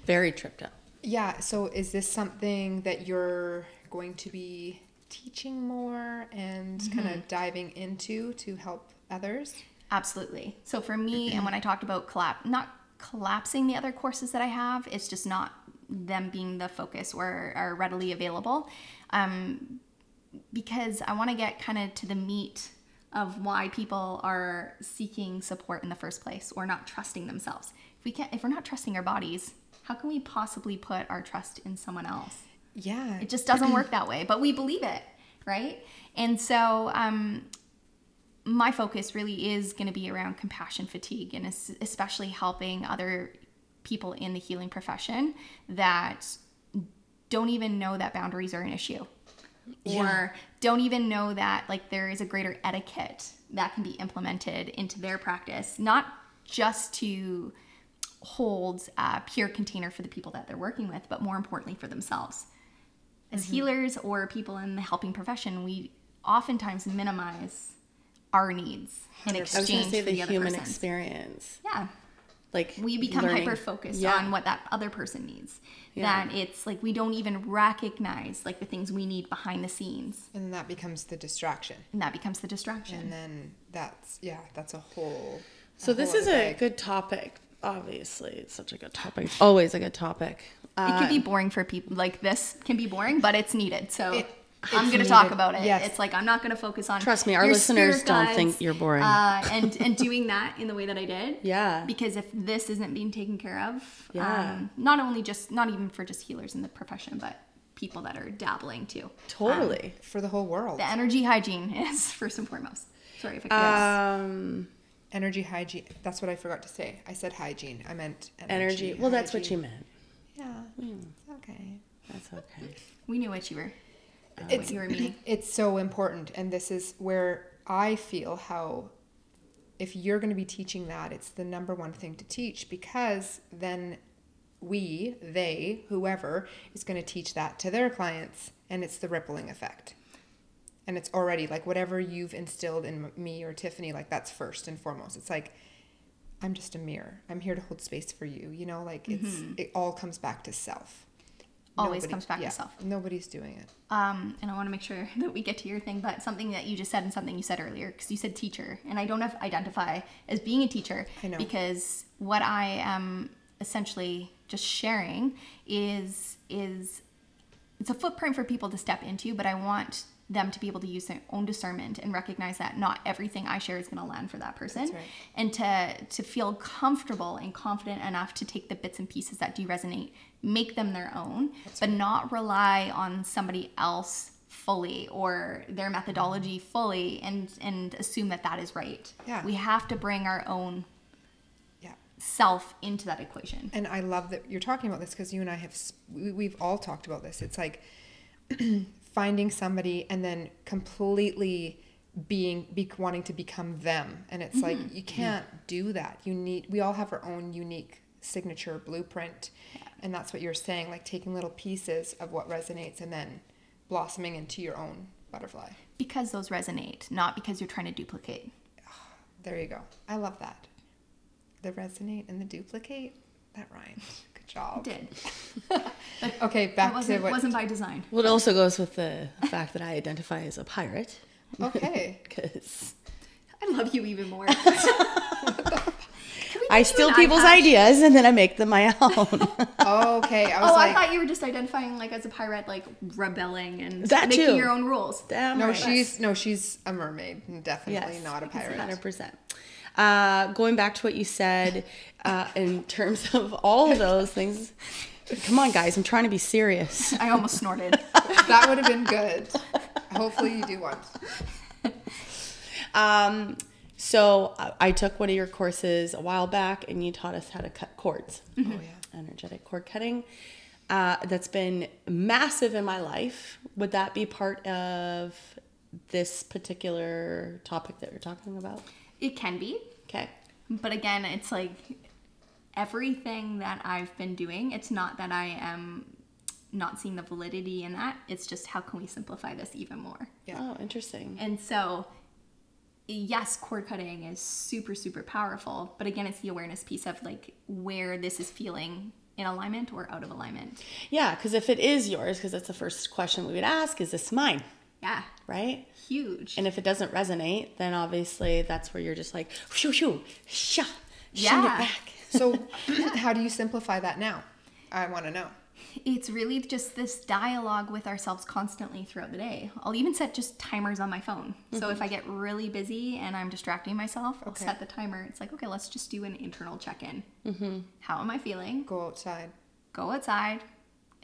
Very tripped up. Yeah. So is this something that you're going to be teaching more and kind of diving into to help others? Absolutely. So for me, and when I talked about collapse, not collapsing the other courses that I have, it's just not them being the focus or are readily available. Um, because I want to get kind of to the meat of why people are seeking support in the first place or not trusting themselves. If we can't, if we're not trusting our bodies, how can we possibly put our trust in someone else? Yeah. It just doesn't work that way, but we believe it, right? And so, um, my focus really is going to be around compassion fatigue and especially helping other people in the healing profession that don't even know that boundaries are an issue or don't even know that like there is a greater etiquette that can be implemented into their practice not just to hold a pure container for the people that they're working with but more importantly for themselves as mm-hmm. healers or people in the helping profession we oftentimes minimize our needs in I was exchange say for the, the, human person's. experience. yeah Like we become hyper focused Yeah. on what that other person needs Yeah. that it's like we don't even recognize like the things we need behind the scenes and then that becomes the distraction. and that becomes the distraction And then that's yeah, that's a whole. So a this is a bag. good topic. Obviously, it's such a good topic. It's *laughs* always a good topic. it can be boring for people like this can be boring but it's needed so It- i'm going to talk about it yes. it's like i'm not going to focus on Trust me, our your listeners spirit don't think you're boring. uh, and *laughs* and doing that in the way that i did Yeah. because if this isn't being taken care of Yeah. um, not only just not even for just healers in the profession but people that are dabbling too Totally. for the whole world. the energy hygiene is *laughs* first and foremost sorry if i could um, Energy hygiene. That's what I forgot to say. I said hygiene. I meant energy. energy. Well, that's what you meant. Yeah. Hmm. It's okay. That's okay. we knew what you were oh, It's what you were meaning *clears throat* it's so important and this is where i feel how if you're going to be teaching that it's the number one thing to teach because then we they whoever is going to teach that to their clients and it's the rippling effect and it's already like whatever you've instilled in me or tiffany like that's first and foremost. It's like i'm just a mirror. I'm here to hold space for you you know? Like it's it all comes back to self. Always Nobody- comes back to self. nobody's doing it. Um, and I want to make sure *laughs* that we get to your thing, but something that you just said and something you said earlier, because you said teacher, and I don't have, identify as being a teacher I know. because what I am essentially just sharing is is it's a footprint for people to step into, but I want them to be able to use their own discernment and recognize that not everything I share is going to land for that person, right. and to to feel comfortable and confident enough to take the bits and pieces that do resonate, make them their own, but not rely on somebody else fully or their methodology mm-hmm. fully and and assume that that is right. Yeah. We have to bring our own yeah self into that equation. and I love that you're talking about this because you and I have we've all talked about this. It's like *clears throat* finding somebody and then completely being be wanting to become them, and it's like mm-hmm. you can't do that. You need we all have our own unique signature blueprint, and that's what you're saying. Like taking little pieces of what resonates and then blossoming into your own butterfly. Because those resonate, not because you're trying to duplicate. There you go. I love that. The resonate and the duplicate. That rhymed. Good job. Did. *laughs* Okay, back to wasn't, what. wasn't by design. Well, it also goes with the fact that I identify as a pirate. Okay. *laughs* Because I love you even more. *laughs* I steal people's patch? ideas and then I make them my own. Oh, okay. I was Oh, like, I thought you were just identifying like as a pirate, like rebelling and That making too. your own rules. Damn no, right. she's no, she's a mermaid. Definitely Yes, not a pirate. Hundred percent. Uh, going back to what you said uh, in terms of all of those things. Come on, guys! I'm trying to be serious. *laughs* I almost snorted. That would have been good. Hopefully, you do one. *laughs* Um, so I, I took one of your courses a while back, and you taught us how to cut cords. Oh yeah. Energetic cord cutting. Uh, that's been massive in my life. Would that be part of this particular topic that you're talking about? It can be, Okay. but again, it's like everything that I've been doing. It's not that I am not seeing the validity in that. It's just how can we simplify this even more? Yeah. Oh, interesting. And so, yes, cord cutting is super, super powerful. But again, it's the awareness piece of like where this is feeling in alignment or out of alignment. Yeah, because if it is yours, because that's the first question we would ask, is this mine? Yeah, Right? huge. And if it doesn't resonate, then obviously that's where you're just like, shoo, shoo, sha, send Yeah. it back. *laughs* So, how do you simplify that now? I want to know. it's really just this dialogue with ourselves constantly throughout the day. I'll even set just timers on my phone. So if I get really busy and I'm distracting myself, I'll Okay. set the timer. It's like, okay, let's just do an internal check in. Mm-hmm. How am I feeling? Go outside. Go outside.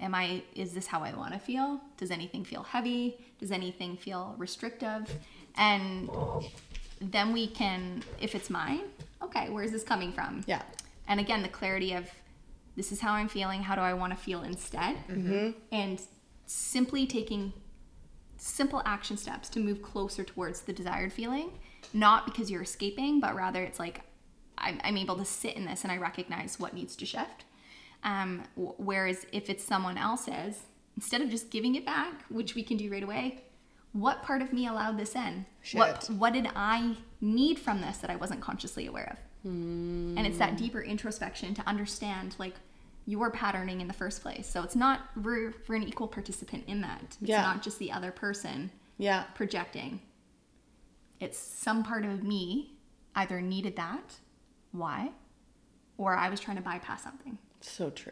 Am I, is this how I want to feel? Does anything feel heavy? Does anything feel restrictive? And then we can, if it's mine, okay, where's this coming from? Yeah. And again, the clarity of this is how I'm feeling. How do I want to feel instead? Mm-hmm. And simply taking simple action steps to move closer towards the desired feeling, not because you're escaping, but rather it's like I'm, I'm able to sit in this and I recognize what needs to shift. Um, whereas if it's someone else's, instead of just giving it back, which we can do right away, what part of me allowed this in? What Shit. what did I need from this that I wasn't consciously aware of? And it's that deeper introspection to understand like your patterning in the first place. So it's not we're, we're an equal participant in that. It's Yeah. not just the other person Yeah. projecting. It's some part of me either needed that, why, or I was trying to bypass something. So true.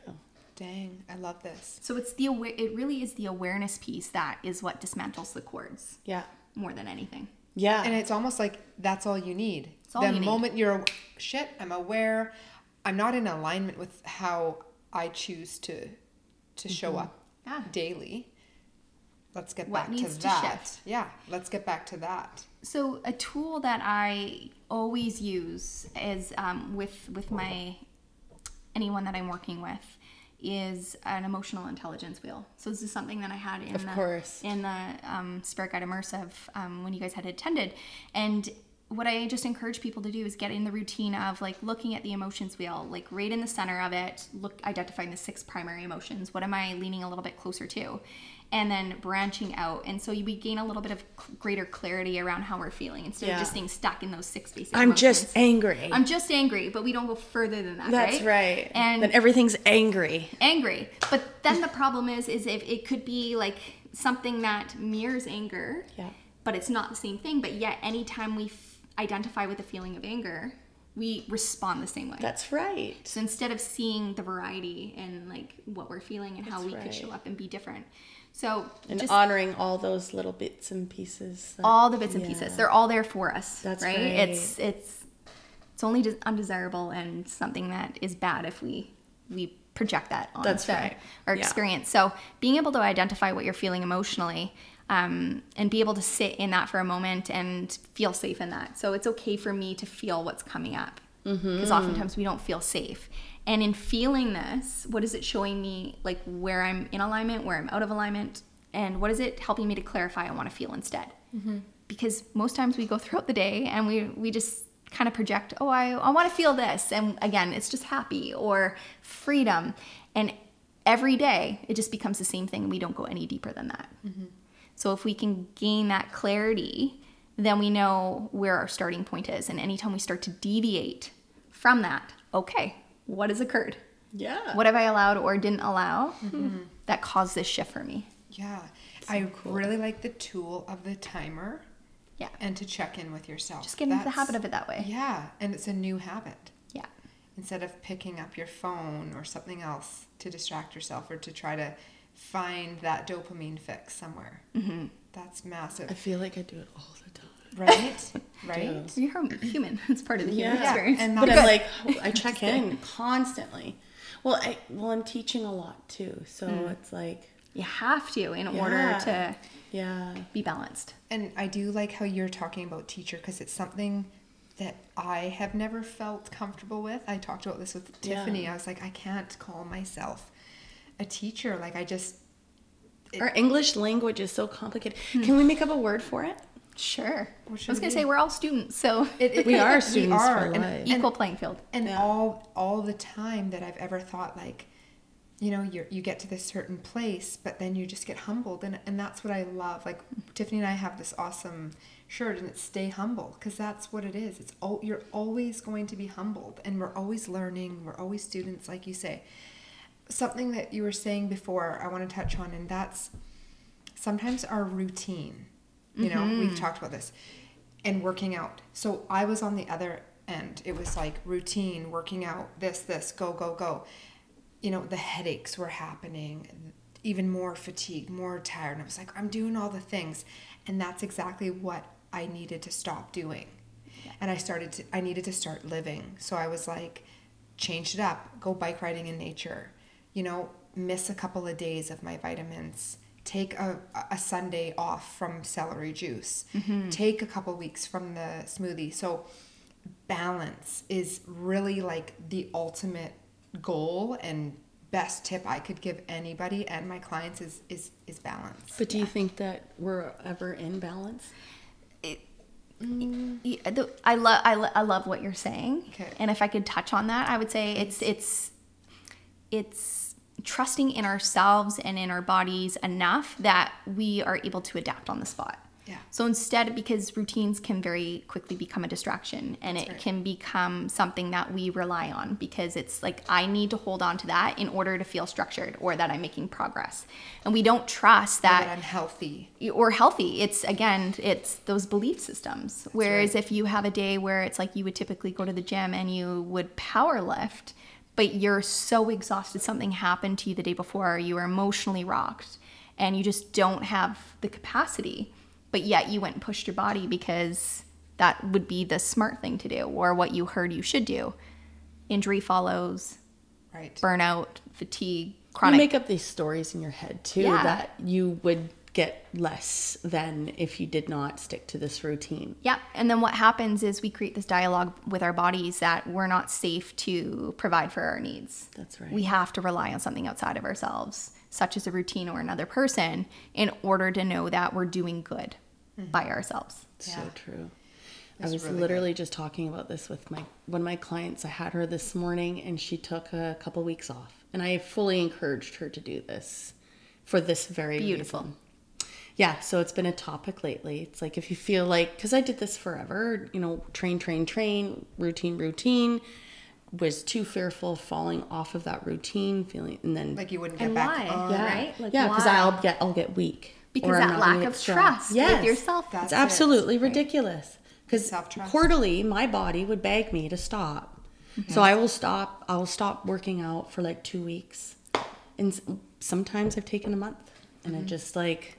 Dang, I love this. So it's the aware. It really is the awareness piece that is what dismantles the cords Yeah. more than anything. Yeah. And it's almost like that's all you need. all the you need. moment you're shit, I'm aware. I'm not in alignment with how I choose to to show up Yeah. daily. Let's get What back needs to to that. shift? Yeah, let's get back to that. So a tool that I always use is um, with with my anyone that I'm working with is an emotional intelligence wheel. So this is something that I had in Of the course. in the um, Spirit Guide Immersive um, when you guys had attended, and what I just encourage people to do is get in the routine of like looking at the emotions wheel, like right in the center of it, look identifying the six primary emotions. What am I leaning a little bit closer to? And then branching out. And so we gain a little bit of greater clarity around how we're feeling instead Yeah. of just being stuck in those six basic I'm just angry. I'm just angry, but we don't go further than that, That's right? right. And then everything's angry. angry. But then the problem is, is if it could be like something that mirrors anger, Yeah. but it's not the same thing. But yet, anytime we f- identify with a feeling of anger, we respond the same way. That's right. so instead of seeing the variety and like what we're feeling and how That's we could show up and be different, so And just honoring all those little bits and pieces. that- all the bits and pieces, they're all there for us. That's right. right. It's it's it's only des- undesirable and something that is bad if we we project that on That's the- right. our Yeah. experience. So being able to identify what you're feeling emotionally um, and be able to sit in that for a moment and feel safe in that. So it's okay for me to feel what's coming up because Mm-hmm. oftentimes we don't feel safe. And in feeling this, what is it showing me like where I'm in alignment, where I'm out of alignment, and what is it helping me to clarify I want to feel instead? Because most times we go throughout the day and we we just kind of project, oh, I, I want to feel this. And again, it's just happy or freedom. And every day it just becomes the same thing and we don't go any deeper than that. So if we can gain that clarity, then we know where our starting point is. And anytime we start to deviate from that, okay, what has occurred? Yeah. What have I allowed or didn't allow mm-hmm. that caused this shift for me? Yeah. I really like the tool of the timer Yeah. and to check in with yourself. Just get into the habit of it that way. Yeah, and it's a new habit. Yeah. instead of picking up your phone or something else to distract yourself or to try to find that dopamine fix somewhere. Mm-hmm. That's massive. I feel like I do it all the time. Right? *laughs* right? You're human. *laughs* It's part of the human Yeah. experience. And But that's I'm like, I *laughs* check in constantly. Well, I well, I'm teaching a lot too, so it's like, you have to in order to yeah, be balanced. And I do like how you're talking about teacher because it's something that I have never felt comfortable with. I talked about this with Yeah. Tiffany. I was like, I can't call myself a teacher. Like, I just, It- our English language is so complicated. Hmm. Can we make up a word for it? Sure. I was gonna be? say we're all students, so it, it- We are we students for and, life. equal playing field. and Yeah. all all the time that I've ever thought like, you know, you you get to this certain place, but then you just get humbled, and and that's what I love. Like Tiffany and I have this awesome shirt, and it's "Stay humble" because that's what it is. It's all you're always going to be humbled, and we're always learning. We're always students, like you say. Something that you were saying before, I want to touch on, and that's sometimes our routine. You know, we've mm-hmm. talked about this, and working out. So I was on the other end. It was like routine, working out, this, this, go, go, go. You know, the headaches were happening, even more fatigue, more tired. And I was like, I'm doing all the things. And that's exactly what I needed to stop doing. And I started to, I needed to start living. So I was like, change it up, go bike riding in nature, you know, miss a couple of days of my vitamins, take a, a Sunday off from celery juice, mm-hmm. take a couple weeks from the smoothie. So balance is really like the ultimate goal and best tip I could give anybody and my clients is is is balance. But do you think that we're ever in balance? Y- the- I love I, lo- I love what you're saying. Okay. And if I could touch on that, I would say it's it's it's trusting in ourselves and in our bodies enough that we are able to adapt on the spot. Yeah. So instead, because routines can very quickly become a distraction and it right. can become something that we rely on because it's like, I need to hold on to that in order to feel structured or that I'm making progress. And we don't trust that that I'm healthy. or healthy. It's again, it's those belief systems. Whereas right. if you have a day where it's like you would typically go to the gym and you would power lift, but you're so exhausted, something happened to you the day before, you were emotionally rocked, and you just don't have the capacity, but yet you went and pushed your body because that would be the smart thing to do or what you heard you should do. Injury follows, Right. burnout, fatigue, chronic. You make up these stories in your head too Yeah. that you would get less than if you did not stick to this routine. Yeah, and then what happens is we create this dialogue with our bodies that we're not safe to provide for our needs. That's right. We have to rely on something outside of ourselves, such as a routine or another person, in order to know that we're doing good mm-hmm. by ourselves. So true. That's I was really literally just talking about this with my one of my clients. I had her this morning and she took a couple weeks off. And I fully encouraged her to do this for this very Beautiful. reason. Yeah, so it's been a topic lately. It's like if you feel like cuz I did this forever, you know, train train train, routine routine, was too fearful of falling off of that routine, feeling and then Like you wouldn't get back why? on. Yeah. right? Like, yeah, because? I'll get I'll get weak Because that lack of get strong. trust with yourself. That's it's it. absolutely ridiculous because Self-trust. quarterly my body would beg me to stop so i will stop i will stop working out for like two weeks and sometimes i've taken a month and Mm-hmm. i just like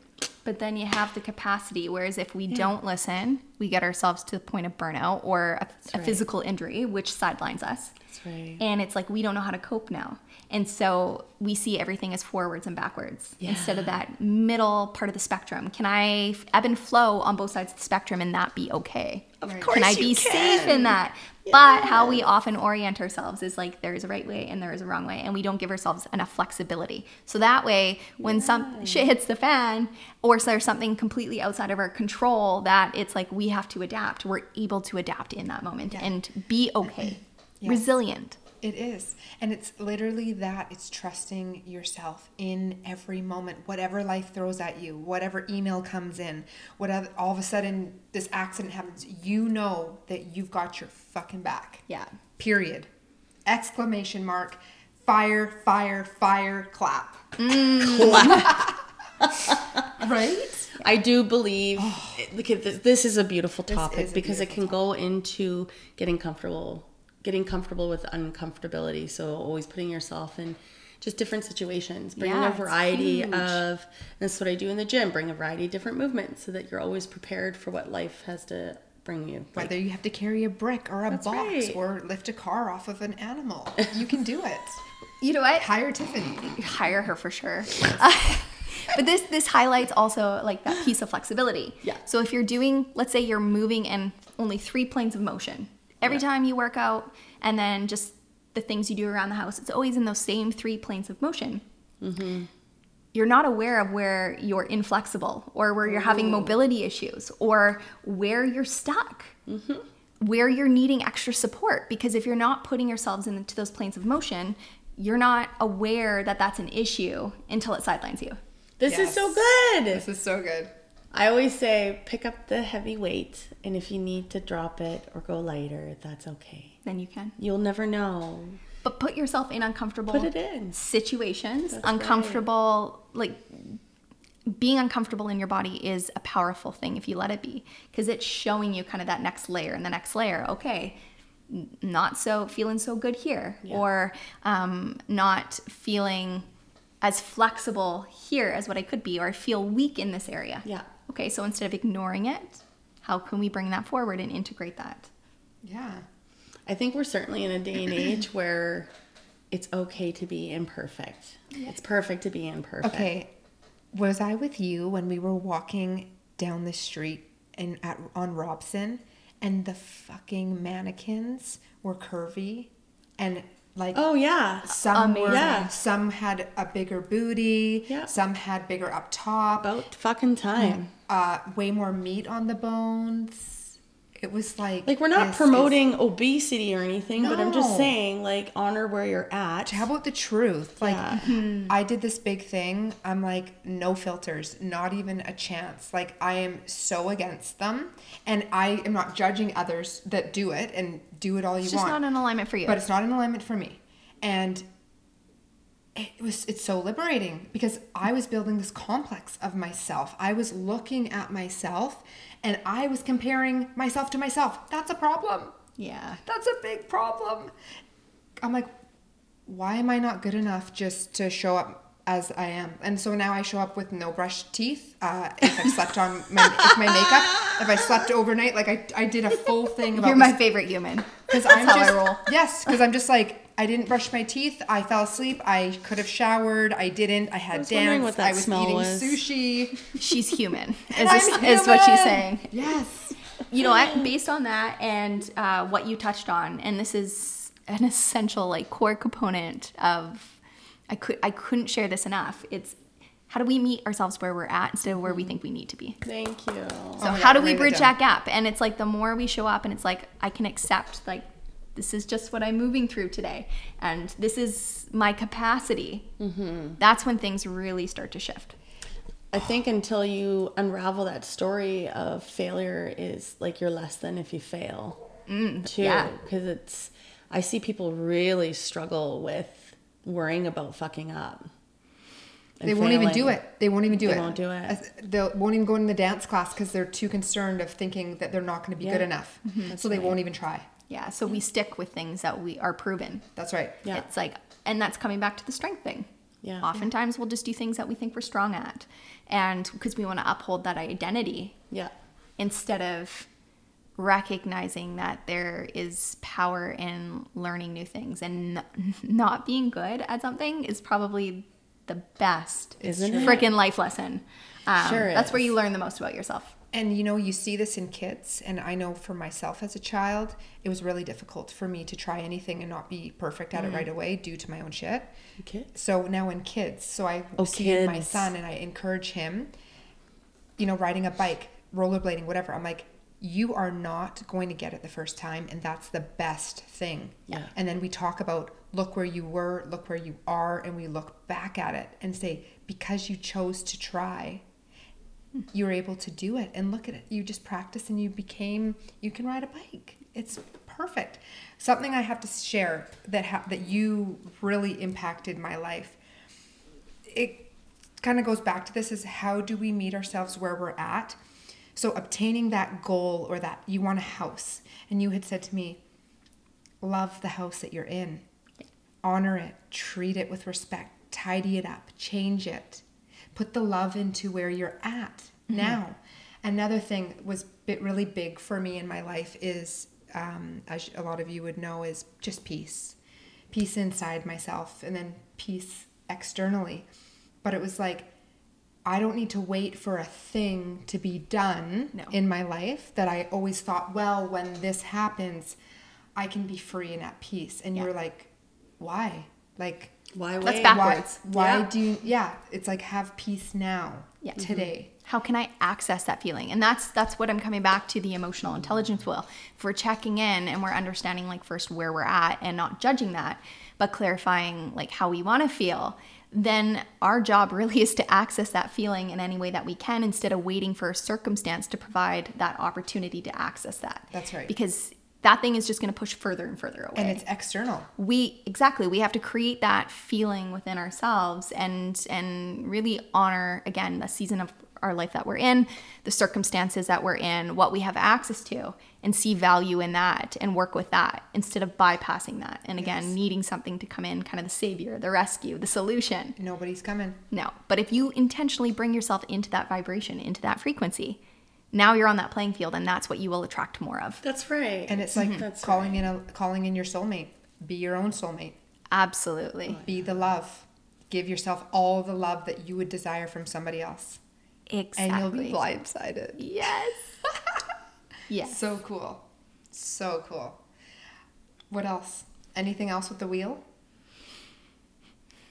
But then you have the capacity. Whereas if we mm. don't listen, we get ourselves to the point of burnout or a, a right. physical injury, which sidelines us. that's right And it's like we don't know how to cope now. And so we see everything as forwards and backwards instead of that middle part of the spectrum. Can I ebb and flow on both sides of the spectrum and that be okay? Of Right. course Can I be safe in that? But how we often orient ourselves is like there is a right way and there is a wrong way, and we don't give ourselves enough flexibility. So that way, when some shit hits the fan, or there's something completely outside of our control, that it's like we have to adapt. We're able to adapt in that moment Yeah. and be okay, *clears throat* Yes. resilient. It is. And it's literally that it's trusting yourself in every moment, whatever life throws at you, whatever email comes in, whatever all of a sudden this accident happens, you know that you've got your fucking back. Yeah. Period. Exclamation mark. Fire, fire, fire, Clap! Mm. clap. *laughs* right? i do believe oh. look at this this is a beautiful topic a because it beautiful can go into getting comfortable getting comfortable with uncomfortability. So always putting yourself in just different situations, bringing Yeah, a variety of. That's what I do in the gym. Bring a variety of different movements so that you're always prepared for what life has to bring you. Like, Whether you have to carry a brick or a box right. or lift a car off of an animal, you can do it. *laughs* You know what? Hire Tiffany. hire her for sure. *laughs* but this this highlights also like that piece of flexibility. Yeah. So if you're doing, let's say you're moving in only three planes of motion every Yeah. time you work out, and then just the things you do around the house, it's always in those same three planes of motion. Mm-hmm. You're not aware of where you're inflexible, or where you're having mobility issues, or where you're stuck. Where you're needing extra support because if you're not putting yourselves into those planes of motion, you're not aware that that's an issue until it sidelines you. This is so good. This is so good. I always say pick up the heavy weight, and if you need to drop it or go lighter, that's okay. Then you can. You'll never know. But put yourself in uncomfortable Put it in. situations. That's uncomfortable, like being uncomfortable in your body is a powerful thing if you let it be because it's showing you kind of that next layer and the next layer. Okay, not so feeling so good here, Yeah. or um, not feeling as flexible here as what I could be, or I feel weak in this area. Yeah. Okay, so instead of ignoring it, how can we bring that forward and integrate that? Yeah. I think we're certainly in a day and age *clears throat* where it's okay to be imperfect. It's perfect to be imperfect. Okay. Was I with you when we were walking down the street in at on Robson and the fucking mannequins were curvy and like Oh yeah. some were Yeah. some had a bigger booty, Yeah. some had bigger up top, About fucking time. uh way more meat on the bones. It was like Like we're not this is- promoting obesity or anything, but I'm just saying like honor where you're at. How about the truth? Like, Yeah. Mm-hmm. I did this big thing. I'm like, no filters, not even a chance. Like, I am so against them. And I am not judging others that do it and do it all you want. It's just want. not in alignment for you. but it's not in alignment for me. And it was it's so liberating because I was building this complex of myself. I was looking at myself and I was comparing myself to myself. That's a problem. yeah. That's a big problem. I'm like, why am I not good enough just to show up as I am? And so now I show up with no brushed teeth. Uh, if I slept on my, *laughs* if my makeup, if I slept overnight, like I, I did a full thing about You're my favorite human. *laughs* because I'm how just, I roll. Yes, because I'm just like I didn't brush my teeth. I fell asleep. I could have showered. I didn't. I had was wondering danced. what that I was smell eating was. sushi. She's human. *laughs* Is, this, I'm is what she's saying. Yes. You know what? Based on that and uh, what you touched on, and this is an essential like core component of I could I couldn't share this enough. It's how do we meet ourselves where we're at instead of where we think we need to be. Thank you. So my how God, do we bridge that gap? And it's like the more we show up and it's like I can accept like this is just what I'm moving through today and this is my capacity. Mm-hmm. That's when things really start to shift. I think until you unravel that story of failure is like you're less than if you fail. too. Mm, yeah. Because it's, I see people really struggle with worrying about fucking up. and They won't even do it. They won't even do They it. won't do it. They won't even go in the dance class because they're too concerned of thinking that they're not going to be good enough. Mm-hmm. So they won't even try. Yeah, so we stick with things that we are proven. That's right. Yeah. It's like, and that's coming back to the strength thing. Yeah. Oftentimes we'll just do things that we think we're strong at. And because we want to uphold that identity Yeah. instead of recognizing that there is power in learning new things and n- not being good at something is probably the best Isn't freaking life lesson. Um, Sure that's where you learn the most about yourself. And you know, you see this in kids, and I know for myself as a child, it was really difficult for me to try anything and not be perfect Mm. at it right away due to my own shit. Okay. So now in kids, so I Oh, see my son and I encourage him, you know, riding a bike, rollerblading, whatever. I'm like, you are not going to get it the first time, and that's the best thing. Yeah. And then we talk about look where you were, look where you are, and we look back at it and say, because you chose to try, you were able to do it. And look at it. You just practice and you became, you can ride a bike. It's perfect. Something I have to share that ha- that you really impacted my life. It kind of goes back to this is how do we meet ourselves where we're at? So obtaining that goal or that you want a house and you had said to me, love the house that you're in. Honor it, treat it with respect, tidy it up, change it. Put the love into where you're at now. Another thing was bit really big for me in my life is, um, as a lot of you would know, is just peace, peace inside myself, and then peace externally. But it was like I don't need to wait for a thing to be done No. in my life that I always thought, well, when this happens, I can be free and at peace. And you're like, why? Like, Why That's wait? back- why, Backwards. why Yeah. do you, yeah, it's like have peace now, Yeah. Mm-hmm. today. how can i access that feeling and that's that's what i'm coming back to the emotional intelligence wheel if we're checking in and we're understanding like first where we're at and not judging that but clarifying like how we want to feel then our job really is to access that feeling in any way that we can instead of waiting for a circumstance to provide that opportunity to access that That's right. because that thing is just going to push further and further away And it's external. we exactly we have to create that feeling within ourselves and and really honor again the season of our life that we're in the circumstances that we're in what we have access to and see value in that and work with that instead of bypassing that and again Yes. needing something to come in kind of the savior the rescue the solution Nobody's coming. no but if you intentionally bring yourself into that vibration into that frequency now you're on that playing field and that's what you will attract more of That's right. And it's like That's calling in a calling in your soulmate. Be your own soulmate. absolutely Be the love. Give yourself all the love that you would desire from somebody else. exactly And you'll be blindsided. yes *laughs* yes So cool. So cool. What else? Anything else with the wheel?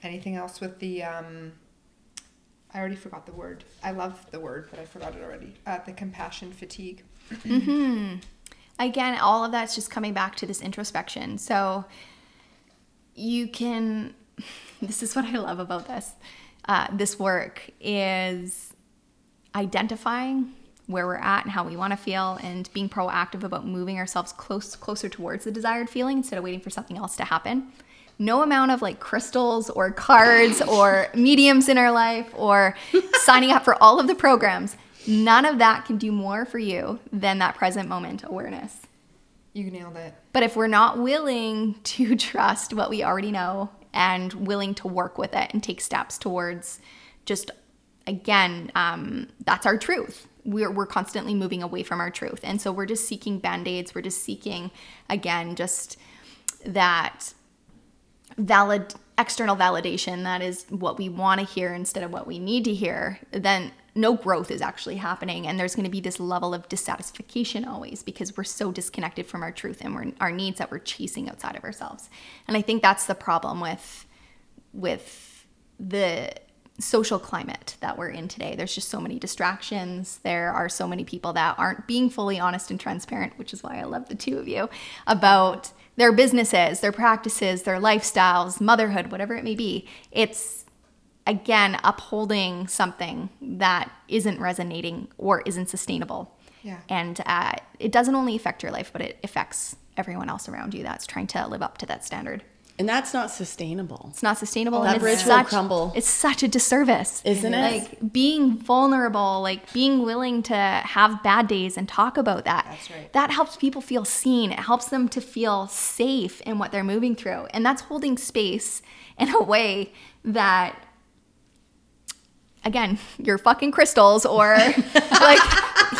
Anything else with the um I already forgot the word. I love the word, but I forgot it already. Uh, the compassion fatigue. again all of that's just coming back to this introspection so you can *laughs* this is what i love about this uh, this work is identifying where we're at and how we want to feel and being proactive about moving ourselves close closer towards the desired feeling instead of waiting for something else to happen no amount of like crystals or cards or *laughs* mediums in our life or signing up for all of the programs none of that can do more for you than that present moment awareness You nailed it. but if we're not willing to *laughs* trust what we already know and willing to work with it and take steps towards just, again, um, that's our truth. We're, we're constantly moving away from our truth. And so we're just seeking band aids. We're just seeking, again, just that valid external validation that is what we want to hear instead of what we need to hear then no growth is actually happening and there's going to be this level of dissatisfaction always because we're so disconnected from our truth and our needs that we're chasing outside of ourselves and i think that's the problem with with the social climate that we're in today. There's just so many distractions. There are so many people that aren't being fully honest and transparent, which is why I love the two of you about their businesses, their practices, their lifestyles, motherhood, whatever it may be. It's again upholding something that isn't resonating or isn't sustainable. Yeah. And uh, it doesn't only affect your life, but it affects everyone else around you that's trying to live up to that standard. And that's not sustainable. It's not sustainable. That and bridge it's will such, crumble. It's such a disservice, Isn't it? Like being vulnerable, like being willing to have bad days and talk about that. That's right. That helps people feel seen. It helps them to feel safe in what they're moving through, and that's holding space in a way that. Again, your fucking crystals, or *laughs* like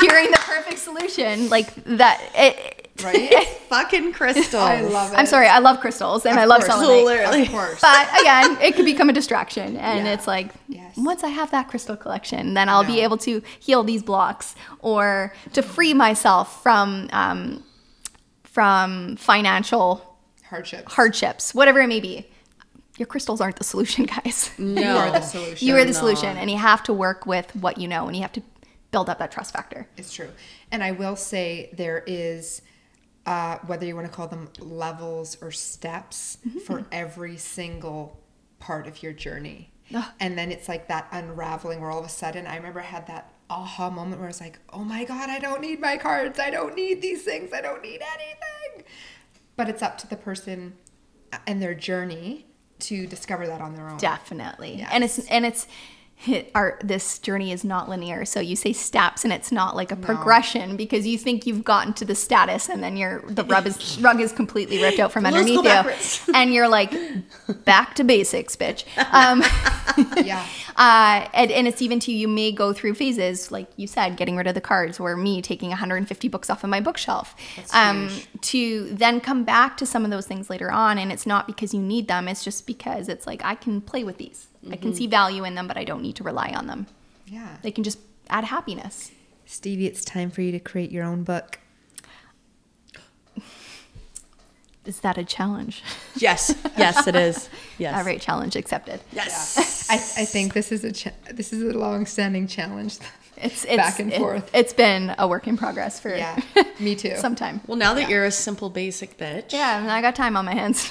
hearing the perfect solution, like that. It, Right? *laughs* Fucking crystals. I love it. I'm sorry, I love crystals and Of I love course. selenite. Literally. Of course. But again, it could become a distraction. And Yeah. it's like, Yes. once I have that crystal collection, then I'll be able to heal these blocks or to free myself from um, from financial Hardships. hardships, whatever it may be. Your crystals aren't the solution, *laughs* guys. No. You are the solution. you are the not. solution, and you have to work with what you know, and you have to build up that trust factor. It's true. And I will say there is, uh, whether you want to call them levels or steps Mm-hmm. for every single part of your journey. And then it's like that unraveling where all of a sudden, I remember I had that aha moment where I was like, oh my God, I don't need my cards. I don't need these things. I don't need anything. But it's up to the person and their journey to discover that on their own. Definitely. Yes. And it's and it's our this journey is not linear. So you say steps and it's not like a progression because you think you've gotten to the status and then you're the rug is *laughs* rug is completely ripped out from underneath you. *laughs* And you're like back to basics, bitch. *laughs* Um Yeah. uh, and, and it's even to you may go through phases like you said getting rid of the cards or me taking 150 books off of my bookshelf um, to then come back to some of those things later on and it's not because you need them it's just because it's like i can play with these i can mm-hmm. see value in them but i don't need to rely on them Yeah. they can just add happiness Stevie, it's time for you to create your own book. is that a challenge Yes, yes, it is. *laughs* Yes. all right challenge accepted Yes. I, I think this is a cha- this is a long-standing challenge. *laughs* it's, it's Back and it- forth. it's been a work in progress for Yeah, *laughs* me too. some time Well, now that you're a simple basic bitch. yeah and i got time on my hands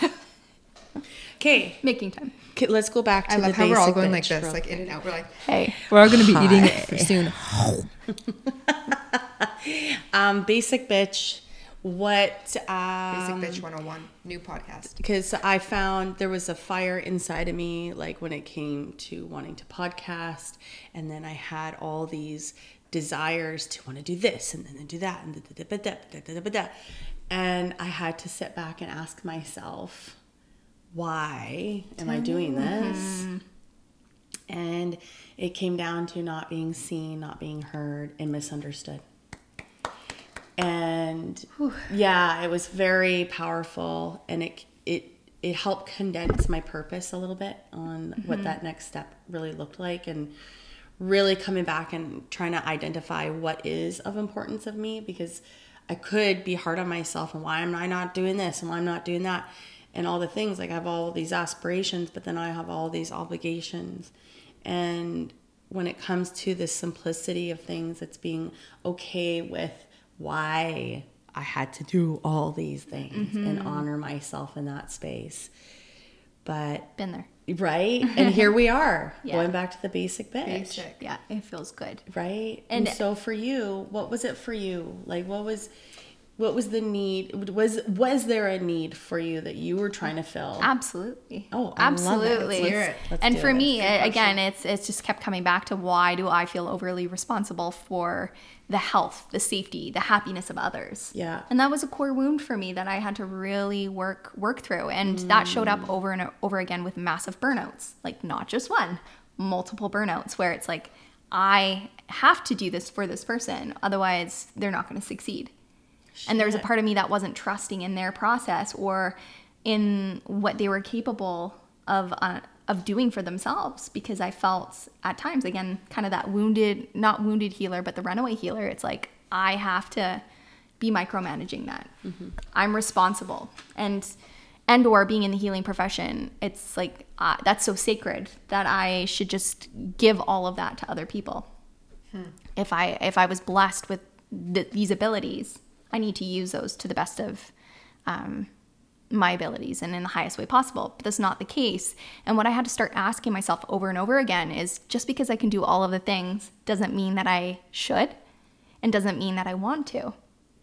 Okay. Making time. Okay, let's go back to I love how we're all going like this, like in and out. We're like, hey, we're all going to be eating it soon. *laughs* um, basic bitch. What? Uh, um, basic bitch 101 new podcast. Because I found there was a fire inside of me, like when it came to wanting to podcast, and then I had all these desires to want to do this and then do that and da, da, da, and I had to sit back and ask myself why am I doing this? And it came down to not being seen, not being heard, and misunderstood. And yeah, it was very powerful, and it it it helped condense my purpose a little bit on what that next step really looked like, and really coming back and trying to identify what is of importance of me because I could be hard on myself and why am I not doing this and why I'm not doing that and all the things like I have all these aspirations but then I have all these obligations. And when it comes to the simplicity of things it's being okay with why I had to do all these things and mm-hmm. honor myself in that space. But been there. Right? *laughs* And here we are Yeah. going back to the basic bitch. Basic. yeah it feels good. Right? And- and, so for you what was it for you? Like what was what was the need was was there a need for you that you were trying to fill Absolutely. Oh, I love it. absolutely. Let's. Let's and for it. me, question. again, it's it's just kept coming back to why do I feel overly responsible for the health, the safety, the happiness of others? Yeah. And that was a core wound for me that I had to really work work through, and that showed Mm. up over and over again with massive burnouts, like not just one, multiple burnouts, where it's like I have to do this for this person, otherwise they're not going to succeed and there was a part of me that wasn't trusting in their process or in what they were capable of uh, of doing for themselves because I felt at times again kind of that wounded not wounded healer but the runaway healer. It's like I have to be micromanaging that. I'm responsible. And and or being in the healing profession it's like uh, that's so sacred that I should just give all of that to other people. If I if I was blessed with th- these abilities, I need to use those to the best of um, my abilities and in the highest way possible. But that's not the case. And what I had to start asking myself over and over again is just because I can do all of the things doesn't mean that I should, and doesn't mean that I want to.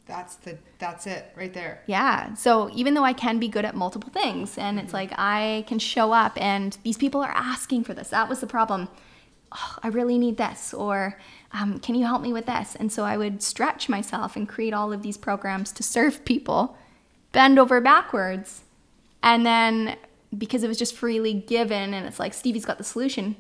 That's the that's it right there. Yeah. So even though I can be good at multiple things and it's like I can show up and these people are asking for this. That was the problem. Oh, I really need this or um, can you help me with this? And so I would stretch myself and create all of these programs to serve people, bend over backwards. And then because it was just freely given and it's like Stevie's got the solution,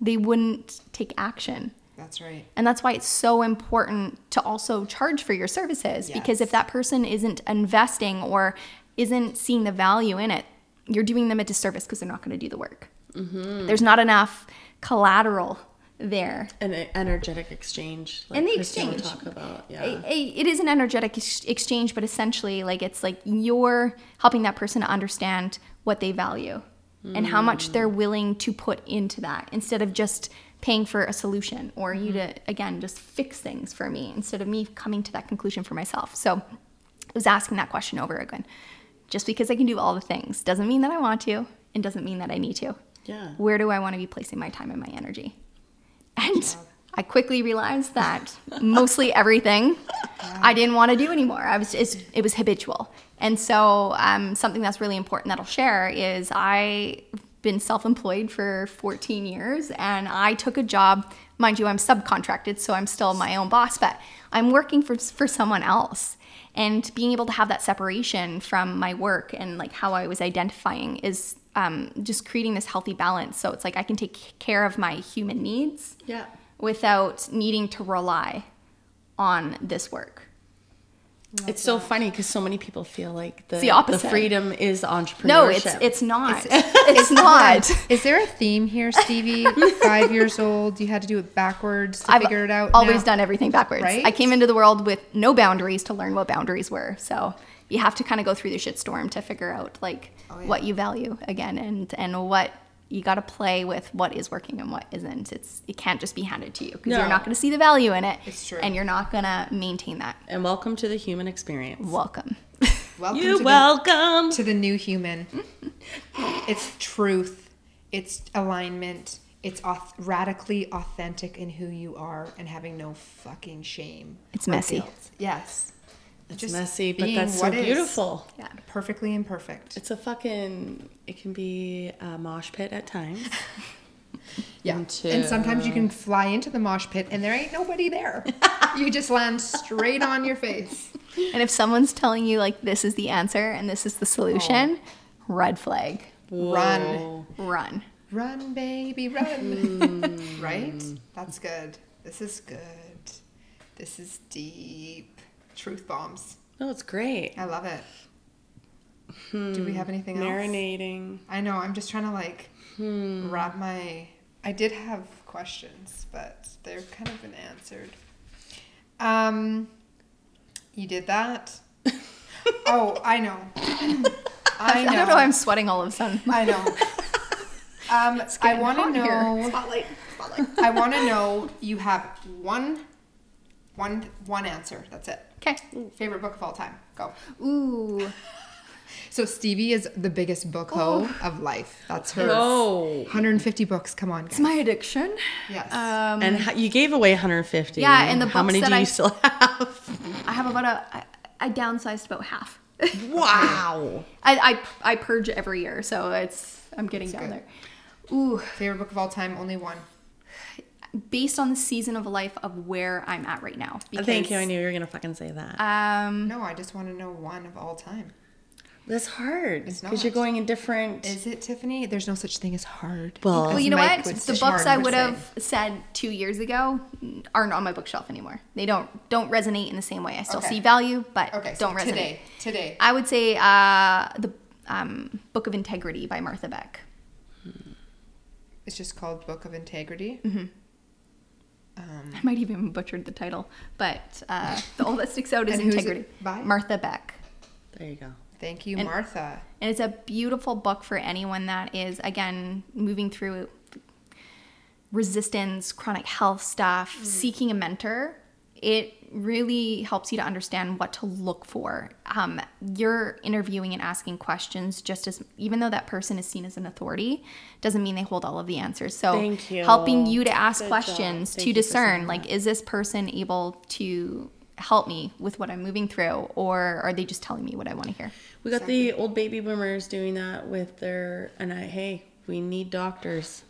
they wouldn't take action. That's right. And that's why it's so important to also charge for your services because if that person isn't investing or isn't seeing the value in it, you're doing them a disservice because they're not going to do the work. There's not enough collateral there. an energetic exchange like And the exchange. talk about yeah A- a- It is an energetic ex- exchange, but essentially, like it's like you're helping that person to understand what they value and how much they're hmm. willing to put into that instead of just paying for a solution or you to hmm. again just fix things for me instead of me coming to that conclusion for myself. So I was asking that question over again. Just because I can do all the things doesn't mean that I want to and doesn't mean that I need to. Yeah. Where do I want to be placing my time and my energy? And I quickly realized that mostly everything I didn't want to do anymore. I was it's, it was habitual. And so um, something that's really important that I'll share is I've been self-employed for 14 years and I took a job, mind you, I'm subcontracted, so I'm still my own boss, but I'm working for for someone else. And being able to have that separation from my work and like how I was identifying is um, just creating this healthy balance. So it's like I can take care of my human needs Yeah. without needing to rely on this work. It's so funny because so many people feel like the, the opposite. freedom is entrepreneurship. No, it's it's not. It's, *laughs* not. *laughs* Is there a theme here, Stevie? *laughs* Five years old, you had to do it backwards to I've figure it out. always now? done everything backwards. Right? I came into the world with no boundaries to learn what boundaries were. So you have to kind of go through the shitstorm to figure out like Oh, yeah. what you value again and and what you got to play with what is working and what isn't. It's it can't just be handed to you because No. you're not going to see the value in it. It's true. And you're not going to maintain that. And welcome to the human experience. Welcome. *laughs* Welcome You to welcome. The, to the new human. *laughs* it's truth. It's alignment. It's auth- radically authentic in who you are and having no fucking shame. It's messy. guilt. Yes. It's messy, but that's so what is. beautiful. yeah. Perfectly imperfect. It's a fucking. It can be a mosh pit at times. *laughs* Yeah. Into- And sometimes you can fly into the mosh pit and there ain't nobody there. *laughs* you just land straight on your face. And if someone's telling you like this is the answer and this is the solution, oh. red flag. Run. Whoa. Run. Run, baby, run. Hmm. *laughs* right? That's good. This is good. This is deep. Truth bombs. No, it's great. I love it. Do we have anything else? Marinating. I know. I'm just trying to like wrap my. I did have questions, but they're kind of been answered. Um, you did that. *laughs* oh, I know. *laughs* I know. I don't know why I'm sweating all of a sudden. I know. *laughs* Um, I want to know. Spotlight. Spotlight. I want to know. You have one, one, one answer. That's it. Okay. Favorite book of all time. Go. Ooh. So Stevie is the biggest book hoe of life. That's her. Oh. 150 books. Come on, Guys. It's my addiction. Yes. Um, And you gave away 150. Yeah, and the how many that do you I- still have? *laughs* I have about a. I, I downsized about half. *laughs* wow. I, I I purge every year, so it's I'm getting down good. there. Ooh, Favorite book of all time. Only one. Based on the season of life of where I'm at right now. Thank you. I knew you were gonna fucking say that. Um, No, I just want to know one of all time. That's hard It's because you're going in different. Is it Tiffany? There's no such thing as hard. Well- well, you know Mike what? The books I would would have said two years ago aren't on my bookshelf anymore. They don't don't resonate in the same way. I still Okay. see value, but Okay, don't resonate. today. Today. I would say uh, the um, Book of Integrity by Martha Beck. It's just called Book of Integrity. Mm-hmm. Um, I might even butchered the title, but uh, the all that sticks out is *laughs* And who's it integrity. by? Martha Beck. There you go. thank you, And- Martha. And it's a beautiful book for anyone that is, again, moving through resistance, chronic health stuff, seeking a mentor. It really helps you to understand what to look for. Um, you're interviewing and asking questions just as, even though that person is seen as an authority, doesn't mean they hold all of the answers. So, Thank you. helping you to ask Good questions to discern, like, is this person able to help me with what I'm moving through, or are they just telling me what I want to hear? We got the old baby boomers doing that with their and I hey, we need doctors.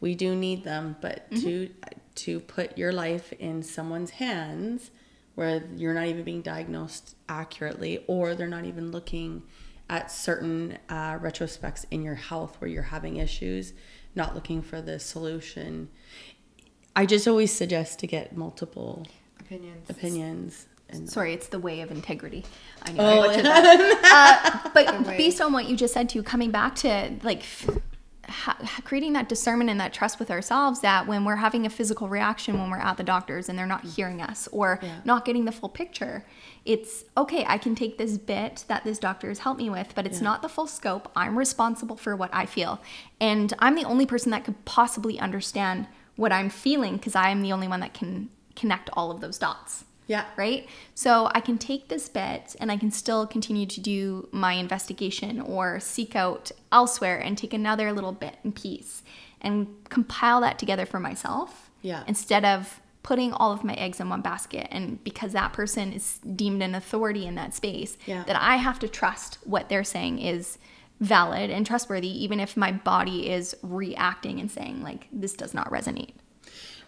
We do need them, but to to put your life in someone's hands where you're not even being diagnosed accurately or they're not even looking at certain uh, retrospects in your health where you're having issues, not looking for the solution. I just always suggest to get multiple Opinions. opinions and Sorry, it's the way of integrity. I know. Oh. I that. *laughs* uh, but based on what you just said, too, coming back to like f- ha- creating that discernment and that trust with ourselves, that when we're having a physical reaction when we're at the doctor's and they're not hearing us or Yeah. not getting the full picture, it's okay. I can take this bit that this doctor has helped me with, but it's not the full scope. I'm responsible for what I feel, and I'm the only person that could possibly understand what I'm feeling because I am the only one that can connect all of those dots yeah. right? So I can take this bit and I can still continue to do my investigation or seek out elsewhere and take another little bit and piece and compile that together for myself. Yeah. Instead of putting all of my eggs in one basket and because that person is deemed an authority in that space Yeah. that I have to trust what they're saying is valid and trustworthy, even if my body is reacting and saying, like, this does not resonate.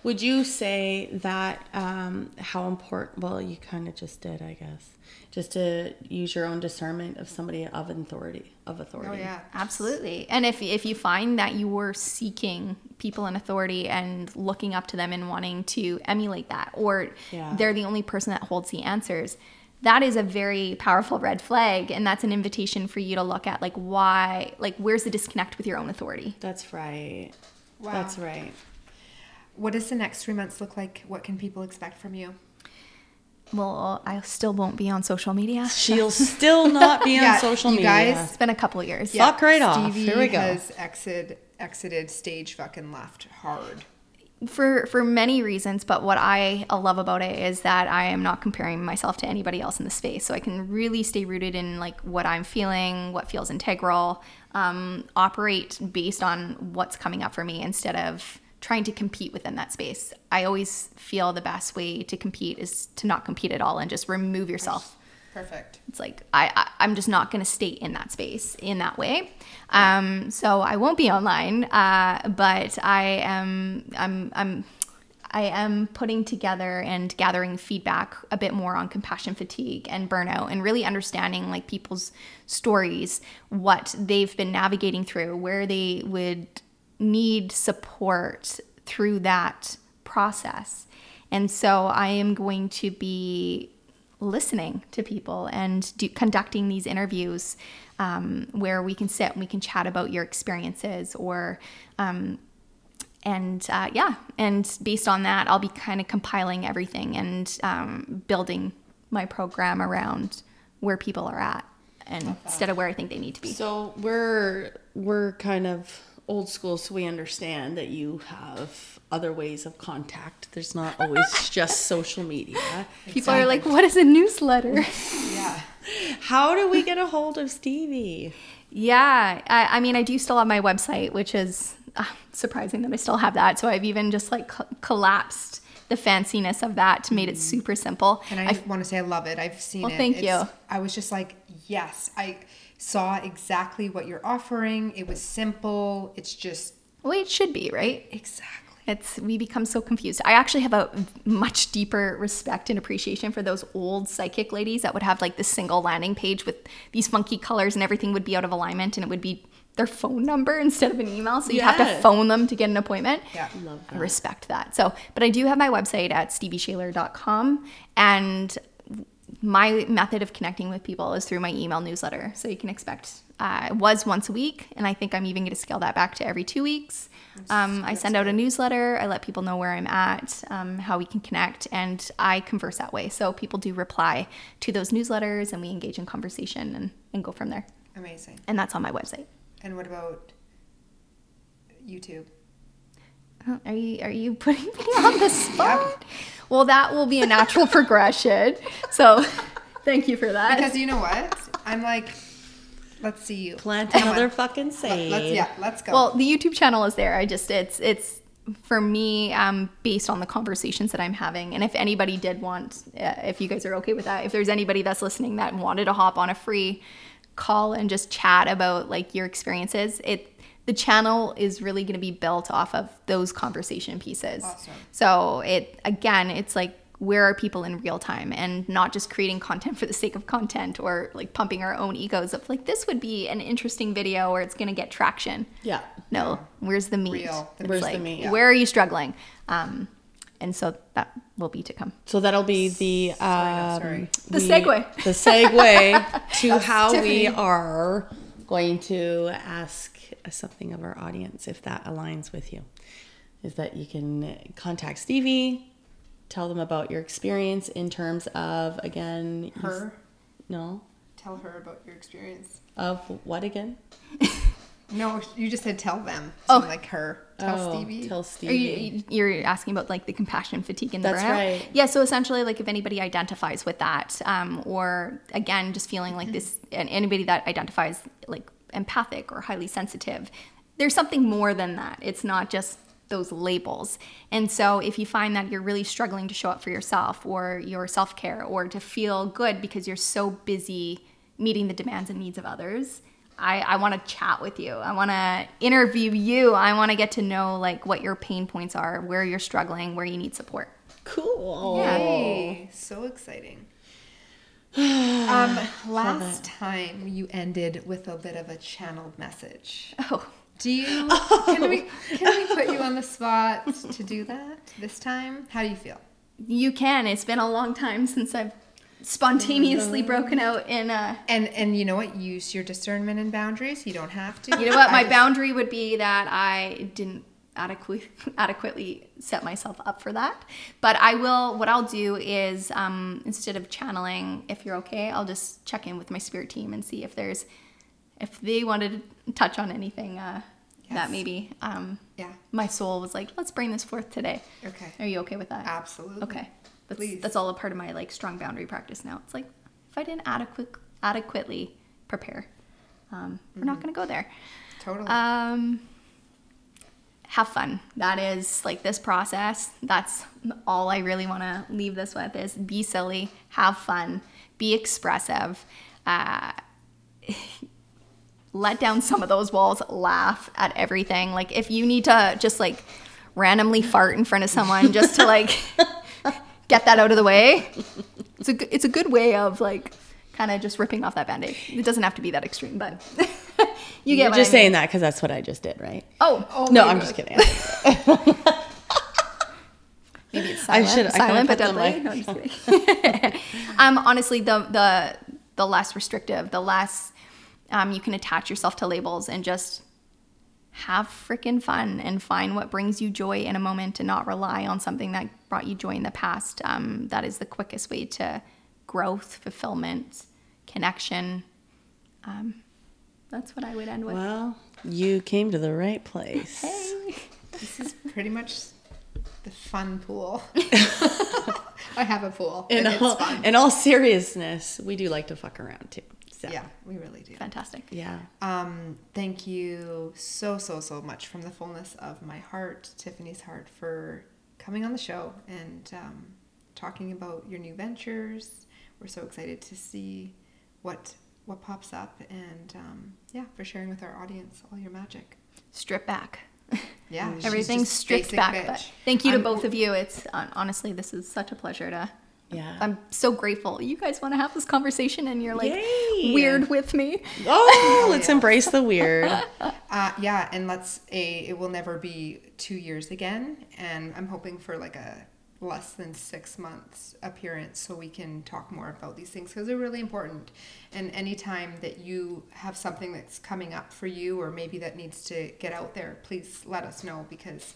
Would you say that um, how important? Well, you kind of just did, I guess, just to use your own discernment of somebody of authority of authority. Oh yeah. Absolutely. And if if you find that you were seeking people in authority and looking up to them and wanting to emulate that, or Yeah. they're the only person that holds the answers, that is a very powerful red flag. And that's an invitation for you to look at like why, like where's the disconnect with your own authority? That's right. Wow. That's right. What does the next three months look like? What can people expect from you? Well, I still won't be on social media. She'll *laughs* still not be on Yeah, social you media. guys- It's been a couple of years. Fuck right off. Stevie Here we go. has exit, exited stage fucking left hard. for for many reasons but what i love about it is that i am not comparing myself to anybody else in the space so i can really stay rooted in like what i'm feeling what feels integral um, operate based on what's coming up for me instead of trying to compete within that space i always feel the best way to compete is to not compete at all and just remove yourself Perfect. it's like I, I I'm just not going to stay in that space in that way. Um, so I won't be online, uh, but I am I'm I'm I am putting together and gathering feedback a bit more on compassion fatigue and burnout and really understanding like people's stories, what they've been navigating through, where they would need support through that process. And so I am going to be listening to people and do, conducting these interviews um, where we can sit and we can chat about your experiences or um, and uh, yeah and based on that i'll be kind of compiling everything and um, building my program around where people are at and instead of where i think they need to be So we're we're kind of old school, so we understand that you have other ways of contact. There's not always *laughs* just social media. people are like what is a newsletter *laughs* Yeah. How do we get a hold of Stevie? Yeah, I, I mean, I do still have my website, which is uh, surprising that I still have that. So I've even just like co- collapsed the fanciness of that to made it super simple. And I, want to say I love it. I've seen Well, it. thank It's- you. I was just like, yes, I saw exactly what you're offering. It was simple. It's just well, it should be right. exactly. It's we become so confused. I actually have a much deeper respect and appreciation for those old psychic ladies that would have like this single landing page with these funky colors and everything would be out of alignment and it would be their phone number instead of an email. So you have to phone them to get an appointment. Yeah. Love I respect that. So, but I do have my website at stevieshayler.com and my method of connecting with people is through my email newsletter. So you can expect uh, it was once a week, and I think I'm even going to scale that back to every two weeks. Um, I send out a newsletter. I let people know where I'm at, um, how we can connect, and I converse that way. So people do reply to those newsletters, and we engage in conversation and, and go from there. Amazing. And that's on my website. And what about YouTube? Oh, Are you are you putting me on the *laughs* spot? Well, that will be a natural *laughs* progression. So, *laughs* thank you for that. Because you know what? I'm like, let's see you. Plant Come on. another fucking Let- seed. Let's yeah, let's go. well, the YouTube channel is there. I just it's it's for me um, based on the conversations that I'm having. And if anybody did want, uh, if you guys are okay with that, if there's anybody that's listening that wanted to hop on a free call and just chat about like your experiences, it the channel is really going to be built off of those conversation pieces. Awesome. So it again, it's like where are people in real time and not just creating content *laughs* for the sake of content or like pumping our own egos of like this would be an interesting video or it's going to get traction. Yeah. No, where's the meat? Real. Where's the like, meat? Where are you struggling? Um, and so that will be to come. So that'll be the um, no, sorry. The segue. The segue *laughs* to how we are going to ask something of our audience if that aligns with you. Is that you can contact Stevie, tell them about your experience in terms of again you s- her, No, tell her about your experience. of what again? *laughs* No, you just said tell them. So Oh. like her. Tell Oh, Stevie. Tell Are Stevie. you, you're asking about like the compassion fatigue and the That's burnout? right. Yeah. So essentially, like if anybody identifies with that, um, or again, just feeling like this, and anybody that identifies like empathic or highly sensitive, there's something more than that. It's not just those labels. And so if you find that you're really struggling to show up for yourself or your self care or to feel good because you're so busy meeting the demands and needs of others, I, I want to chat with you. I want to interview you. I want to get to know like what your pain points are, where you're struggling, where you need support. Cool. Yay! So exciting. Um, *sighs* last time you ended with a bit of a channeled message. Oh, Do you? *laughs* Can we can we put you on the *laughs* spot to do that this time? How do you feel? you can. It's been a long time since I've spontaneously broken out in a. And and you know what? Use your discernment and boundaries. You don't have to. You know what? My boundary would be that I didn't adequately *laughs* adequately set myself up for that. But I will. What I'll do is um, instead of channeling, if you're okay, I'll just check in with my spirit team and see if there's if they wanted to touch on anything uh, Yes. that maybe um, Yeah. my soul was like, let's bring this forth today. Okay. Are you okay with that? Absolutely. Okay. That's Please. that's all a part of my like strong boundary practice now. It's like if I didn't adequate adequately prepare, um, we're Mm-hmm. not going to go there. Totally. Um, have fun. That is like this process. That's all I really want to leave this with is be silly, have fun, be expressive. Uh, *laughs* let down some of those walls, laugh at everything. Like if you need to just like randomly fart in front of someone just to like *laughs* get that out of the way, it's a it's a good way of like kind of just ripping off that band-aid. It doesn't have to be that extreme, but *laughs* you get You're just I mean. saying that because that's what I just did, right? Oh, oh no, I'm God. just kidding. *laughs* maybe it's I silent. should- I kinda silent but deadly. No, I'm just kidding. *laughs* um, honestly, the the the less restrictive, the less um, you can attach yourself to labels and just have freaking fun and find what brings you joy in a moment and not rely on something that brought you joy in the past. Um, that is the quickest way to growth, fulfillment, connection. Um, that's what I would end with. well, you came to the right place. Hey. *laughs* This is pretty much the fun pool. *laughs* I have a pool. In all, in all seriousness, we do like to fuck around too. So, Yeah, we really do. Fantastic. Yeah. Um, thank you so, so, so much from the fullness of my heart, Tiffany's heart, for coming on the show and um, talking about your new ventures. We're so excited to see what what pops up, and um, yeah, for sharing with our audience all your magic. Strip back. *laughs* Yeah, she's Everything's stripped back. bitch. But thank you to I'm- both of you. It's honestly, this is such a pleasure to. Yeah. I'm so grateful. You guys want to have this conversation, and you're like Yay. weird with me. Oh, let's *laughs* embrace the weird. *laughs* Uh, yeah, and let's a it will never be two years again, and I'm hoping for like a less than six months appearance so we can talk more about these things because they're really important. And anytime that you have something that's coming up for you or maybe that needs to get out there, please let us know because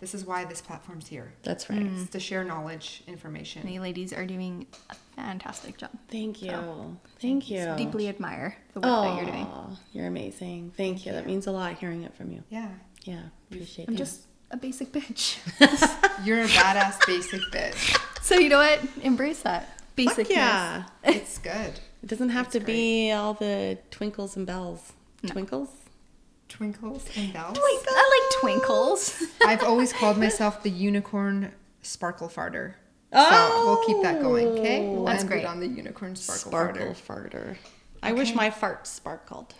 this is why this platform's here. That's mm. right. It's to share knowledge, information. And you ladies are doing a fantastic job. Thank you. Thank you. so Deeply admire the work that you're doing. You're amazing. Thank you. That means a lot hearing it from you. Yeah, Yeah. Appreciate I'm it. just a basic bitch. *laughs* you're a badass basic bitch. so you know what? Embrace that basic. Fuck yeah. *laughs* It's good. It doesn't have That's to be all the twinkles and bells. Twinkles? Twinkles and bells. I like twinkles. *laughs* I've always called myself the unicorn sparkle farter. So we'll keep that going, okay? We'll That's end great. on the unicorn sparkle, Sparkle farter. farter. I wish my fart sparkled.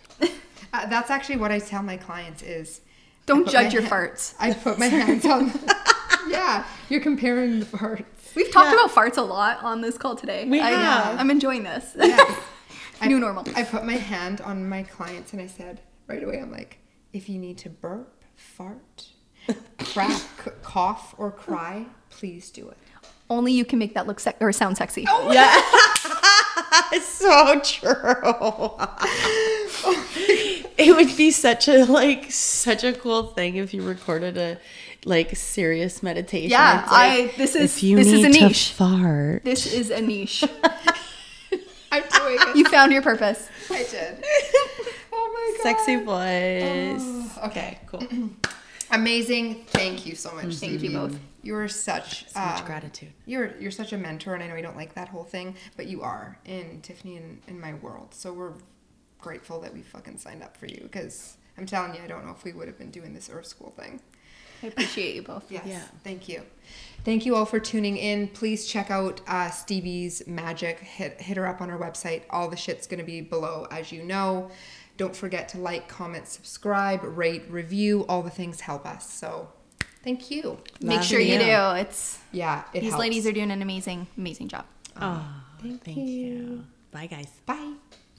Uh, that's actually what I tell my clients is Don't judge your ha- farts. I put my hands on *laughs* Yeah, you're comparing the farts. We've talked Yeah. about farts a lot on this call today. We I, have. I'm enjoying this. Yeah. *laughs* New I- normal. I put my hand on my clients and I said right away, I'm like, if you need to burp, fart, crack, *laughs* cough, or cry, please do it. Only you can make that look sec- or sound sexy. Oh yeah. it's so true. It would be such a like such a cool thing if you recorded a like serious meditation. Yeah, like, I- this is- if you this is need a to niche. fart. This is a niche. I'm doing it. You found your purpose. I did. *laughs* Oh my god. Sexy voice. Oh, okay. Cool. *clears throat* Amazing. Thank you so much. Thank you both. You're such So much um, gratitude. You're you're such a mentor, and I know you don't like that whole thing, but you are in Tiffany and in my world. So we're grateful that we fucking signed up for you because I'm telling you, I don't know if we would have been doing this Earth School thing. I appreciate you both. Yes. Yeah. Thank you. Thank you all for tuning in. Please check out uh, Stevie's magic. Hit hit her up on her website. All the shit's gonna be below, as you know. Don't forget to like, comment, subscribe, rate, review. All the things help us. So thank you. Make sure you you. do. It's Yeah, it these helps. ladies are doing an amazing, amazing job. Oh, thank, you. Bye, guys. Bye.